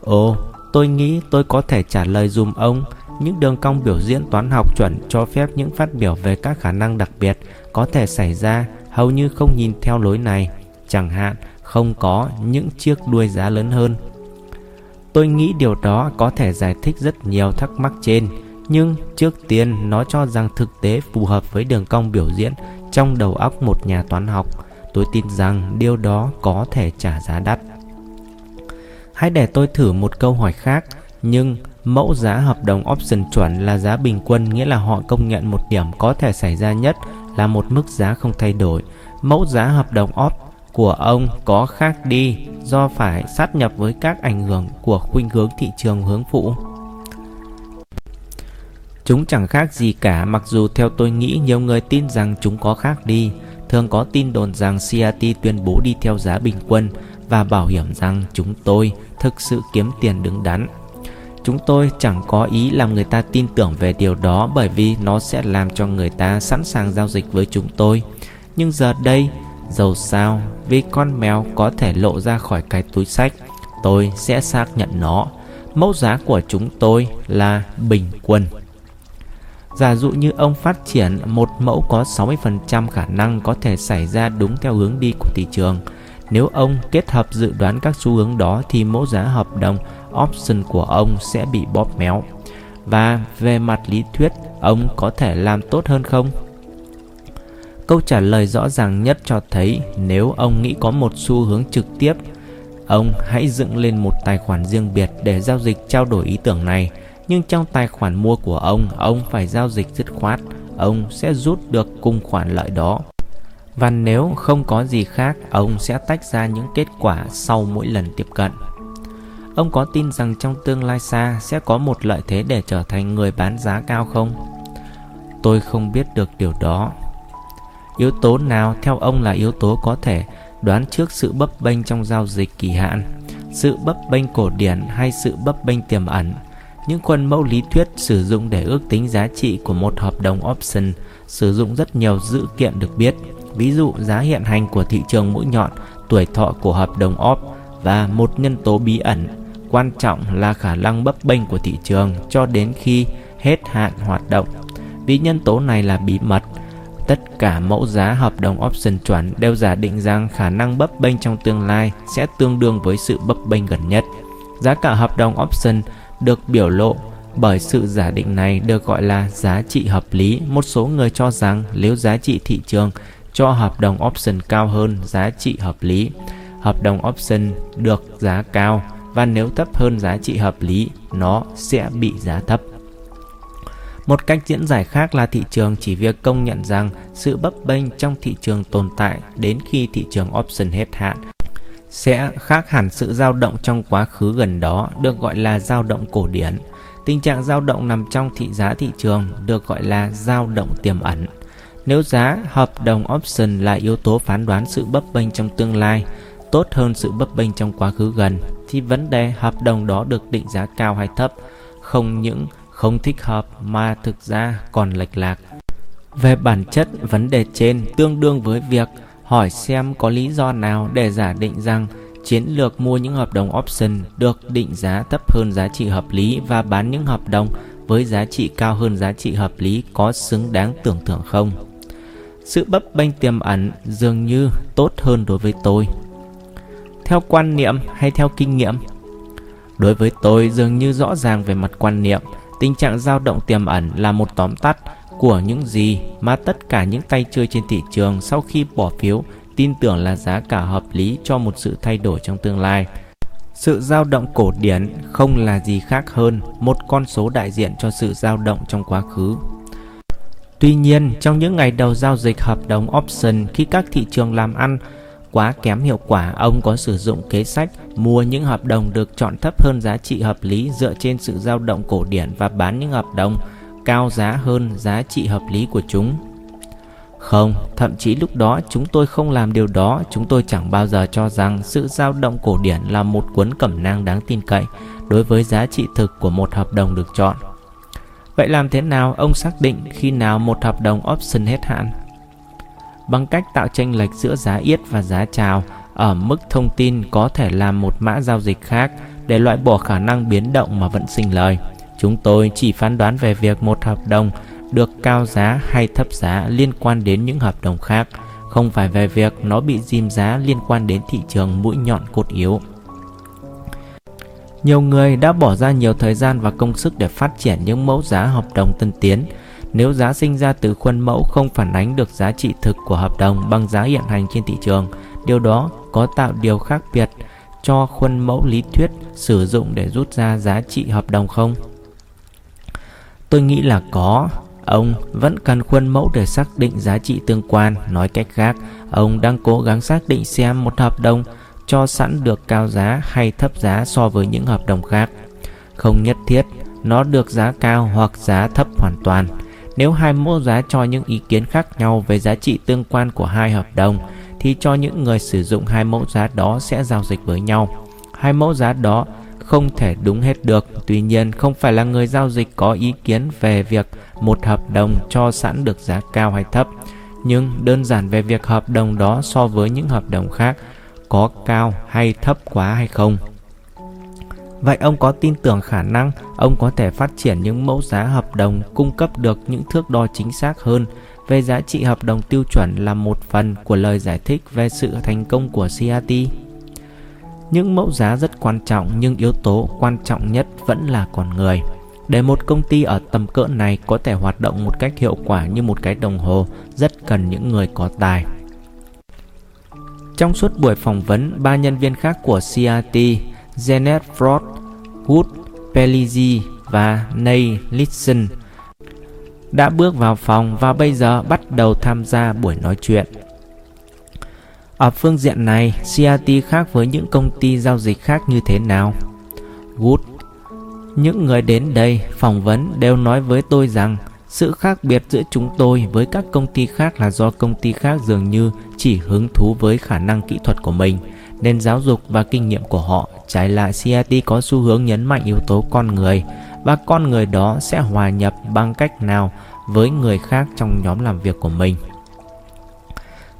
Ồ, tôi nghĩ tôi có thể trả lời dùm ông những đường cong biểu diễn toán học chuẩn cho phép những phát biểu về các khả năng đặc biệt có thể xảy ra hầu như không nhìn theo lối này. Chẳng hạn, không có những chiếc đuôi giá lớn hơn Tôi nghĩ điều đó có thể giải thích rất nhiều thắc mắc trên, nhưng trước tiên nó cho rằng thực tế phù hợp với đường cong biểu diễn trong đầu óc một nhà toán học. Tôi tin rằng điều đó có thể trả giá đắt. Hãy để tôi thử một câu hỏi khác, nhưng mẫu giá hợp đồng option chuẩn là giá bình quân, nghĩa là họ công nhận một điểm có thể xảy ra nhất là một mức giá không thay đổi. Mẫu giá hợp đồng op của ông có khác đi do phải sát nhập với các ảnh hưởng của khuynh hướng thị trường hướng phụ. Chúng chẳng khác gì cả, mặc dù theo tôi nghĩ nhiều người tin rằng chúng có khác đi. Thường có tin đồn rằng CRT tuyên bố đi theo giá bình quân và bảo hiểm rằng chúng tôi thực sự kiếm tiền đứng đắn. Chúng tôi chẳng có ý làm người ta tin tưởng về điều đó bởi vì nó sẽ làm cho người ta sẵn sàng giao dịch với chúng tôi. Nhưng giờ đây, Dầu sao vì con mèo có thể lộ ra khỏi cái túi sách Tôi sẽ xác nhận nó. Mẫu giá của chúng tôi là bình quân. Giả dụ như ông phát triển một mẫu có 60% khả năng có thể xảy ra đúng theo hướng đi của thị trường. Nếu ông kết hợp dự đoán các xu hướng đó thì mẫu giá hợp đồng option của ông sẽ bị bóp méo Và về mặt lý thuyết, ông có thể làm tốt hơn không? Câu trả lời rõ ràng nhất cho thấy nếu ông nghĩ có một xu hướng trực tiếp, ông hãy dựng lên một tài khoản riêng biệt để giao dịch trao đổi ý tưởng này. Nhưng trong tài khoản mua của ông, ông phải giao dịch dứt khoát, ông sẽ rút được cùng khoản lợi đó. Và nếu không có gì khác, ông sẽ tách ra những kết quả sau mỗi lần tiếp cận. Ông có tin rằng trong tương lai xa sẽ có một lợi thế để trở thành người bán giá cao không? Tôi không biết được điều đó. Yếu tố nào theo ông là yếu tố có thể đoán trước sự bấp bênh trong giao dịch kỳ hạn, sự bấp bênh cổ điển hay sự bấp bênh tiềm ẩn? Những khuôn mẫu lý thuyết sử dụng để ước tính giá trị của một hợp đồng option sử dụng rất nhiều dữ kiện được biết, ví dụ giá hiện hành của thị trường mũi nhọn, tuổi thọ của hợp đồng op và một nhân tố bí ẩn quan trọng là khả năng bấp bênh của thị trường cho đến khi hết hạn hoạt động. Vì nhân tố này là bí mật, tất cả mẫu giá hợp đồng option chuẩn đều giả định rằng khả năng bấp bênh trong tương lai sẽ tương đương với sự bấp bênh gần nhất. Giá cả hợp đồng option được biểu lộ bởi sự giả định này được gọi là giá trị hợp lý. Một số người cho rằng nếu giá trị thị trường cho hợp đồng option cao hơn giá trị hợp lý, hợp đồng option được giá cao và nếu thấp hơn giá trị hợp lý, nó sẽ bị giá thấp. Một cách diễn giải khác là thị trường chỉ việc công nhận rằng sự bấp bênh trong thị trường tồn tại đến khi thị trường option hết hạn sẽ khác hẳn sự dao động trong quá khứ gần đó được gọi là dao động cổ điển. Tình trạng dao động nằm trong thị giá thị trường được gọi là dao động tiềm ẩn. Nếu giá hợp đồng option là yếu tố phán đoán sự bấp bênh trong tương lai, tốt hơn sự bấp bênh trong quá khứ gần, thì vấn đề hợp đồng đó được định giá cao hay thấp không những không thích hợp mà thực ra còn lệch lạc. Về bản chất, vấn đề trên tương đương với việc hỏi xem có lý do nào để giả định rằng chiến lược mua những hợp đồng option được định giá thấp hơn giá trị hợp lý và bán những hợp đồng với giá trị cao hơn giá trị hợp lý có xứng đáng tưởng thưởng không. Sự bấp bênh tiềm ẩn dường như tốt hơn đối với tôi. Theo quan niệm hay theo kinh nghiệm? Đối với tôi dường như rõ ràng về mặt quan niệm, tình trạng dao động tiềm ẩn là một tóm tắt của những gì mà tất cả những tay chơi trên thị trường sau khi bỏ phiếu tin tưởng là giá cả hợp lý cho một sự thay đổi trong tương lai. Sự dao động cổ điển không là gì khác hơn một con số đại diện cho sự dao động trong quá khứ. Tuy nhiên, trong những ngày đầu giao dịch hợp đồng option khi các thị trường làm ăn quá kém hiệu quả, ông có sử dụng kế sách mua những hợp đồng được chọn thấp hơn giá trị hợp lý dựa trên sự dao động cổ điển và bán những hợp đồng cao giá hơn giá trị hợp lý của chúng. Không, thậm chí lúc đó chúng tôi không làm điều đó, chúng tôi chẳng bao giờ cho rằng sự dao động cổ điển là một cuốn cẩm nang đáng tin cậy đối với giá trị thực của một hợp đồng được chọn. Vậy làm thế nào ông xác định khi nào một hợp đồng option hết hạn? Bằng cách tạo tranh lệch giữa giá yết và giá chào ở mức thông tin có thể làm một mã giao dịch khác để loại bỏ khả năng biến động mà vẫn sinh lời. Chúng tôi chỉ phán đoán về việc một hợp đồng được cao giá hay thấp giá liên quan đến những hợp đồng khác, không phải về việc nó bị dìm giá liên quan đến thị trường mũi nhọn cốt yếu. Nhiều người đã bỏ ra nhiều thời gian và công sức để phát triển những mẫu giá hợp đồng tân tiến. Nếu giá sinh ra từ khuôn mẫu không phản ánh được giá trị thực của hợp đồng bằng giá hiện hành trên thị trường, điều đó có tạo điều khác biệt cho khuôn mẫu lý thuyết sử dụng để rút ra giá trị hợp đồng không? Tôi nghĩ là có. Ông vẫn cần khuôn mẫu để xác định giá trị tương quan. Nói cách khác, ông đang cố gắng xác định xem một hợp đồng cho sẵn được cao giá hay thấp giá so với những hợp đồng khác. Không nhất thiết nó được giá cao hoặc giá thấp hoàn toàn. Nếu hai mẫu giá cho những ý kiến khác nhau về giá trị tương quan của hai hợp đồng, thì cho những người sử dụng hai mẫu giá đó sẽ giao dịch với nhau. Hai mẫu giá đó không thể đúng hết được. Tuy nhiên, không phải là người giao dịch có ý kiến về việc một hợp đồng cho sẵn được giá cao hay thấp, nhưng đơn giản về việc hợp đồng đó so với những hợp đồng khác có cao hay thấp quá hay không. Vậy ông có tin tưởng khả năng ông có thể phát triển những mẫu giá hợp đồng cung cấp được những thước đo chính xác hơn về giá trị hợp đồng tiêu chuẩn là một phần của lời giải thích về sự thành công của CRT? Những mẫu giá rất quan trọng nhưng yếu tố quan trọng nhất vẫn là con người. Để một công ty ở tầm cỡ này có thể hoạt động một cách hiệu quả như một cái đồng hồ, rất cần những người có tài. Trong suốt buổi phỏng vấn, ba nhân viên khác của CRT, Janet Frost, Wood, Pelizzi và Nay Litson đã bước vào phòng và bây giờ bắt đầu tham gia buổi nói chuyện. Ở phương diện này, CRT khác với những công ty giao dịch khác như thế nào? Good. Những người đến đây phỏng vấn đều nói với tôi rằng sự khác biệt giữa chúng tôi với các công ty khác là do công ty khác dường như chỉ hứng thú với khả năng kỹ thuật của mình, nên giáo dục và kinh nghiệm của họ. Trái lại, CIT có xu hướng nhấn mạnh yếu tố con người và con người đó sẽ hòa nhập bằng cách nào với người khác trong nhóm làm việc của mình.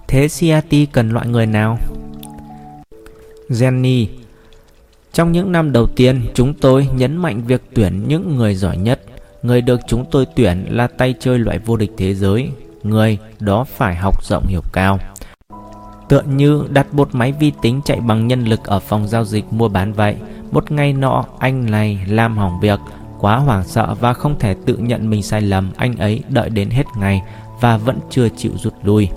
Thế CIT cần loại người nào? Jenny Trong những năm đầu tiên, chúng tôi nhấn mạnh việc tuyển những người giỏi nhất. Người được chúng tôi tuyển là tay chơi loại vô địch thế giới. Người đó phải học rộng hiểu cao. Tựa như đặt một máy vi tính chạy bằng nhân lực ở phòng giao dịch mua bán vậy. Một ngày nọ, anh này làm hỏng việc, quá hoảng sợ và không thể tự nhận mình sai lầm. Anh ấy đợi đến hết ngày và vẫn chưa chịu rút lui.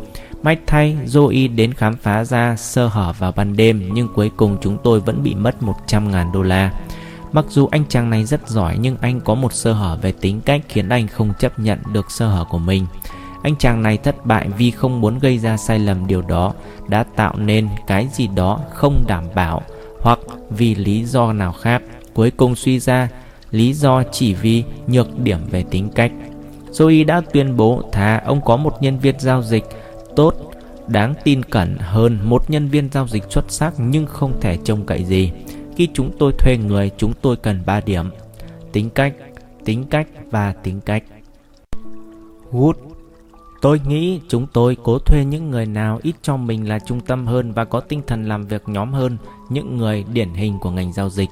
May thay, Zoe đến khám phá ra sơ hở vào ban đêm nhưng cuối cùng chúng tôi vẫn bị mất 100.000 đô la. Mặc dù anh chàng này rất giỏi nhưng anh có một sơ hở về tính cách khiến anh không chấp nhận được sơ hở của mình. Anh chàng này thất bại vì không muốn gây ra sai lầm điều đó đã tạo nên cái gì đó không đảm bảo hoặc vì lý do nào khác. Cuối cùng suy ra lý do chỉ vì nhược điểm về tính cách. Zoe đã tuyên bố thà ông có một nhân viên giao dịch tốt, đáng tin cẩn hơn một nhân viên giao dịch xuất sắc nhưng không thể trông cậy gì. Khi chúng tôi thuê người, chúng tôi cần 3 điểm. Tính cách, tính cách và tính cách. Good. Tôi nghĩ chúng tôi cố thuê những người nào ít cho mình là trung tâm hơn và có tinh thần làm việc nhóm hơn những người điển hình của ngành giao dịch.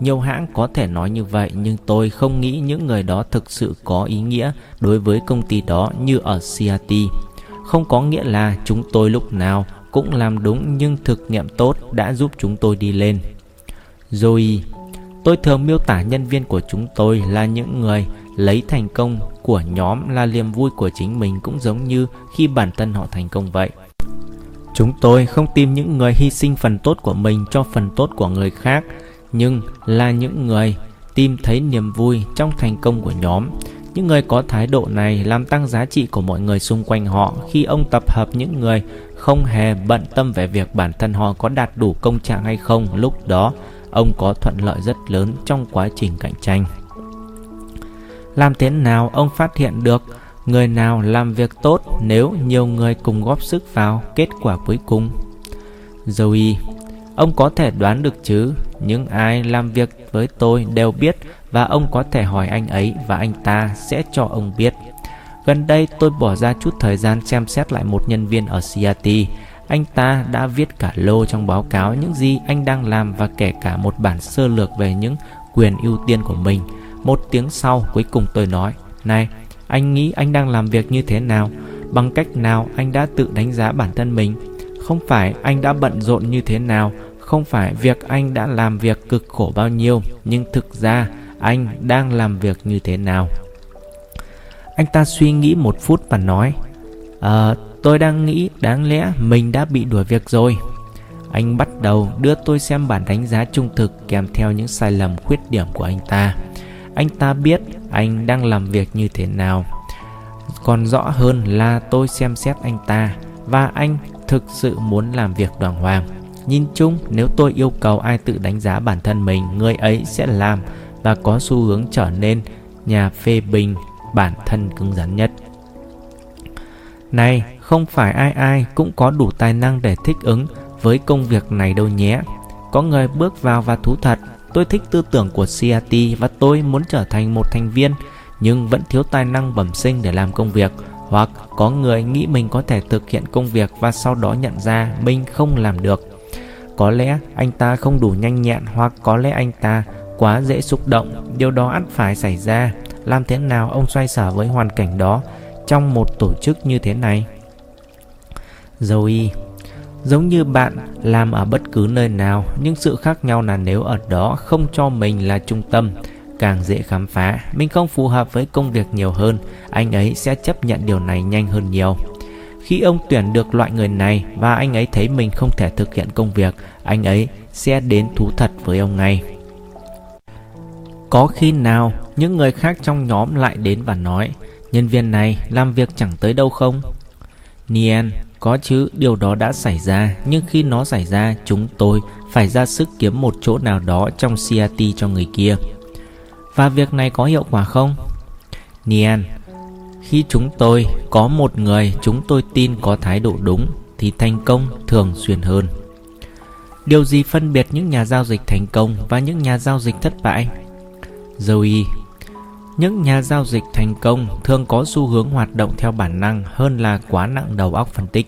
Nhiều hãng có thể nói như vậy nhưng tôi không nghĩ những người đó thực sự có ý nghĩa đối với công ty đó như ở CRT không có nghĩa là chúng tôi lúc nào cũng làm đúng nhưng thực nghiệm tốt đã giúp chúng tôi đi lên. Rồi, tôi thường miêu tả nhân viên của chúng tôi là những người lấy thành công của nhóm là niềm vui của chính mình cũng giống như khi bản thân họ thành công vậy. Chúng tôi không tìm những người hy sinh phần tốt của mình cho phần tốt của người khác, nhưng là những người tìm thấy niềm vui trong thành công của nhóm những người có thái độ này làm tăng giá trị của mọi người xung quanh họ khi ông tập hợp những người không hề bận tâm về việc bản thân họ có đạt đủ công trạng hay không. Lúc đó, ông có thuận lợi rất lớn trong quá trình cạnh tranh. Làm thế nào ông phát hiện được người nào làm việc tốt nếu nhiều người cùng góp sức vào kết quả cuối cùng? Joey, ông có thể đoán được chứ, những ai làm việc với tôi đều biết và ông có thể hỏi anh ấy và anh ta sẽ cho ông biết. Gần đây tôi bỏ ra chút thời gian xem xét lại một nhân viên ở CRT. Anh ta đã viết cả lô trong báo cáo những gì anh đang làm và kể cả một bản sơ lược về những quyền ưu tiên của mình. Một tiếng sau cuối cùng tôi nói, Này, anh nghĩ anh đang làm việc như thế nào? Bằng cách nào anh đã tự đánh giá bản thân mình? Không phải anh đã bận rộn như thế nào, không phải việc anh đã làm việc cực khổ bao nhiêu, nhưng thực ra anh đang làm việc như thế nào anh ta suy nghĩ một phút và nói ờ tôi đang nghĩ đáng lẽ mình đã bị đuổi việc rồi anh bắt đầu đưa tôi xem bản đánh giá trung thực kèm theo những sai lầm khuyết điểm của anh ta anh ta biết anh đang làm việc như thế nào còn rõ hơn là tôi xem xét anh ta và anh thực sự muốn làm việc đoàn hoàng nhìn chung nếu tôi yêu cầu ai tự đánh giá bản thân mình người ấy sẽ làm và có xu hướng trở nên nhà phê bình bản thân cứng rắn nhất. Này, không phải ai ai cũng có đủ tài năng để thích ứng với công việc này đâu nhé. Có người bước vào và thú thật, tôi thích tư tưởng của CRT và tôi muốn trở thành một thành viên nhưng vẫn thiếu tài năng bẩm sinh để làm công việc hoặc có người nghĩ mình có thể thực hiện công việc và sau đó nhận ra mình không làm được. Có lẽ anh ta không đủ nhanh nhẹn hoặc có lẽ anh ta quá dễ xúc động, điều đó ắt phải xảy ra. Làm thế nào ông xoay sở với hoàn cảnh đó trong một tổ chức như thế này? Zoe Giống như bạn làm ở bất cứ nơi nào, nhưng sự khác nhau là nếu ở đó không cho mình là trung tâm, càng dễ khám phá, mình không phù hợp với công việc nhiều hơn, anh ấy sẽ chấp nhận điều này nhanh hơn nhiều. Khi ông tuyển được loại người này và anh ấy thấy mình không thể thực hiện công việc, anh ấy sẽ đến thú thật với ông ngay. Có khi nào những người khác trong nhóm lại đến và nói Nhân viên này làm việc chẳng tới đâu không? Nien, có chứ, điều đó đã xảy ra, nhưng khi nó xảy ra, chúng tôi phải ra sức kiếm một chỗ nào đó trong CRT cho người kia. Và việc này có hiệu quả không? Nian, khi chúng tôi có một người chúng tôi tin có thái độ đúng thì thành công thường xuyên hơn. Điều gì phân biệt những nhà giao dịch thành công và những nhà giao dịch thất bại? Zoe những nhà giao dịch thành công thường có xu hướng hoạt động theo bản năng hơn là quá nặng đầu óc phân tích.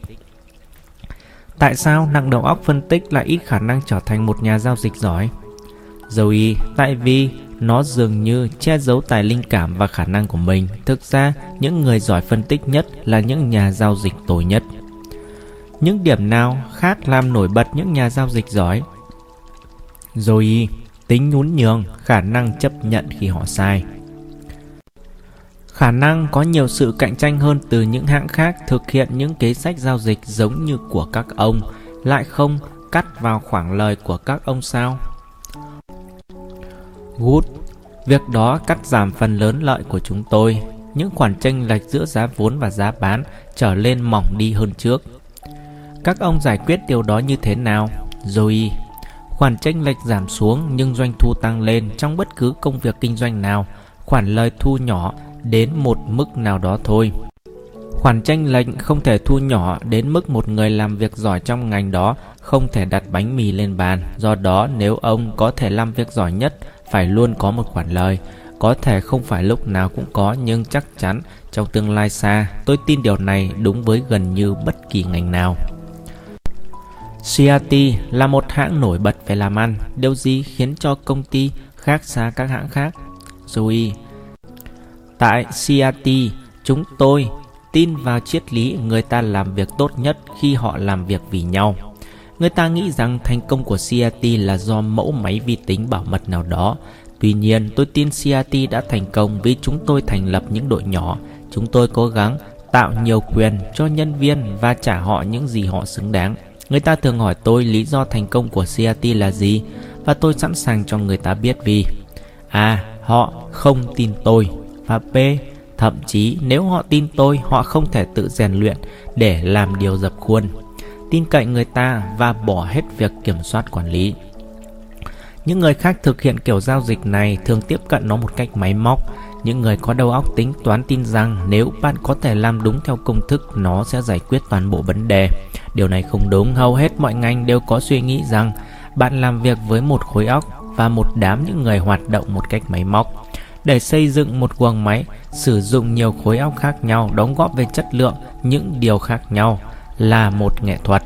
Tại sao nặng đầu óc phân tích lại ít khả năng trở thành một nhà giao dịch giỏi? Zoe, tại vì nó dường như che giấu tài linh cảm và khả năng của mình. Thực ra, những người giỏi phân tích nhất là những nhà giao dịch tồi nhất. Những điểm nào khác làm nổi bật những nhà giao dịch giỏi? rồi tính nhún nhường, khả năng chấp nhận khi họ sai. Khả năng có nhiều sự cạnh tranh hơn từ những hãng khác thực hiện những kế sách giao dịch giống như của các ông, lại không cắt vào khoảng lời của các ông sao? Good, việc đó cắt giảm phần lớn lợi của chúng tôi. Những khoản tranh lệch giữa giá vốn và giá bán trở lên mỏng đi hơn trước. Các ông giải quyết điều đó như thế nào? Rồi, khoản tranh lệch giảm xuống nhưng doanh thu tăng lên trong bất cứ công việc kinh doanh nào. Khoản lời thu nhỏ đến một mức nào đó thôi. Khoản tranh lệch không thể thu nhỏ đến mức một người làm việc giỏi trong ngành đó không thể đặt bánh mì lên bàn. Do đó, nếu ông có thể làm việc giỏi nhất, phải luôn có một khoản lời. Có thể không phải lúc nào cũng có, nhưng chắc chắn trong tương lai xa, tôi tin điều này đúng với gần như bất kỳ ngành nào. CRT là một hãng nổi bật về làm ăn. Điều gì khiến cho công ty khác xa các hãng khác? Zoe Tại CRT, chúng tôi tin vào triết lý người ta làm việc tốt nhất khi họ làm việc vì nhau. Người ta nghĩ rằng thành công của CRT là do mẫu máy vi tính bảo mật nào đó. Tuy nhiên, tôi tin CRT đã thành công vì chúng tôi thành lập những đội nhỏ. Chúng tôi cố gắng tạo nhiều quyền cho nhân viên và trả họ những gì họ xứng đáng. Người ta thường hỏi tôi lý do thành công của CRT là gì và tôi sẵn sàng cho người ta biết vì A. Họ không tin tôi và B. Thậm chí nếu họ tin tôi, họ không thể tự rèn luyện để làm điều dập khuôn. Tin cậy người ta và bỏ hết việc kiểm soát quản lý. Những người khác thực hiện kiểu giao dịch này thường tiếp cận nó một cách máy móc. Những người có đầu óc tính toán tin rằng nếu bạn có thể làm đúng theo công thức, nó sẽ giải quyết toàn bộ vấn đề. Điều này không đúng, hầu hết mọi ngành đều có suy nghĩ rằng bạn làm việc với một khối óc và một đám những người hoạt động một cách máy móc. Để xây dựng một guồng máy, sử dụng nhiều khối óc khác nhau đóng góp về chất lượng những điều khác nhau là một nghệ thuật.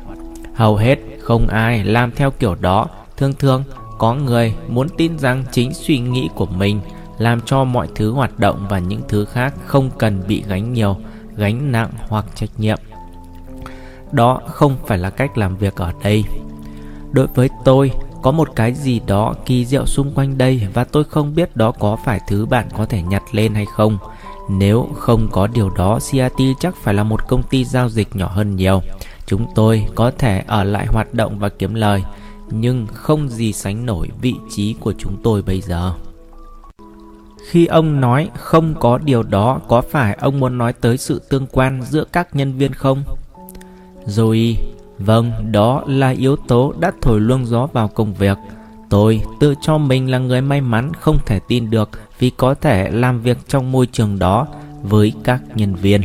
Hầu hết không ai làm theo kiểu đó. Thường thường có người muốn tin rằng chính suy nghĩ của mình làm cho mọi thứ hoạt động và những thứ khác không cần bị gánh nhiều, gánh nặng hoặc trách nhiệm. Đó không phải là cách làm việc ở đây. Đối với tôi, có một cái gì đó kỳ diệu xung quanh đây và tôi không biết đó có phải thứ bạn có thể nhặt lên hay không. Nếu không có điều đó, CRT chắc phải là một công ty giao dịch nhỏ hơn nhiều. Chúng tôi có thể ở lại hoạt động và kiếm lời, nhưng không gì sánh nổi vị trí của chúng tôi bây giờ. Khi ông nói không có điều đó, có phải ông muốn nói tới sự tương quan giữa các nhân viên không? Rồi, vâng, đó là yếu tố đã thổi luông gió vào công việc. Tôi tự cho mình là người may mắn không thể tin được vì có thể làm việc trong môi trường đó với các nhân viên.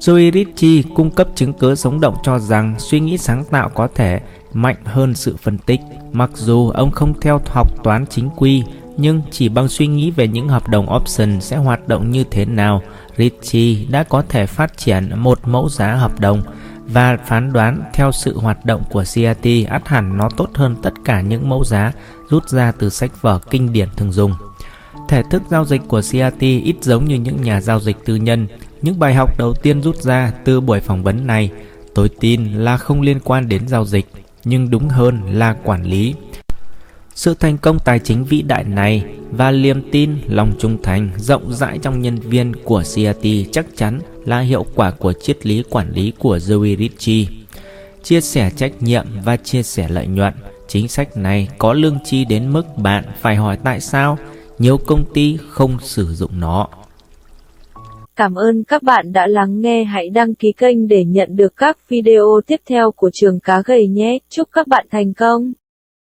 Joey Ritchie cung cấp chứng cứ sống động cho rằng suy nghĩ sáng tạo có thể mạnh hơn sự phân tích. Mặc dù ông không theo học toán chính quy, nhưng chỉ bằng suy nghĩ về những hợp đồng option sẽ hoạt động như thế nào, Ritchie đã có thể phát triển một mẫu giá hợp đồng và phán đoán theo sự hoạt động của CRT ắt hẳn nó tốt hơn tất cả những mẫu giá rút ra từ sách vở kinh điển thường dùng. Thể thức giao dịch của CRT ít giống như những nhà giao dịch tư nhân. Những bài học đầu tiên rút ra từ buổi phỏng vấn này tôi tin là không liên quan đến giao dịch, nhưng đúng hơn là quản lý. Sự thành công tài chính vĩ đại này và niềm tin, lòng trung thành rộng rãi trong nhân viên của CRT chắc chắn là hiệu quả của triết lý quản lý của Joey Ritchie. Chia sẻ trách nhiệm và chia sẻ lợi nhuận. Chính sách này có lương chi đến mức bạn phải hỏi tại sao nhiều công ty không sử dụng nó. Cảm ơn các bạn đã lắng nghe. Hãy đăng ký kênh để nhận được các video tiếp theo của trường cá gầy nhé. Chúc các bạn thành công.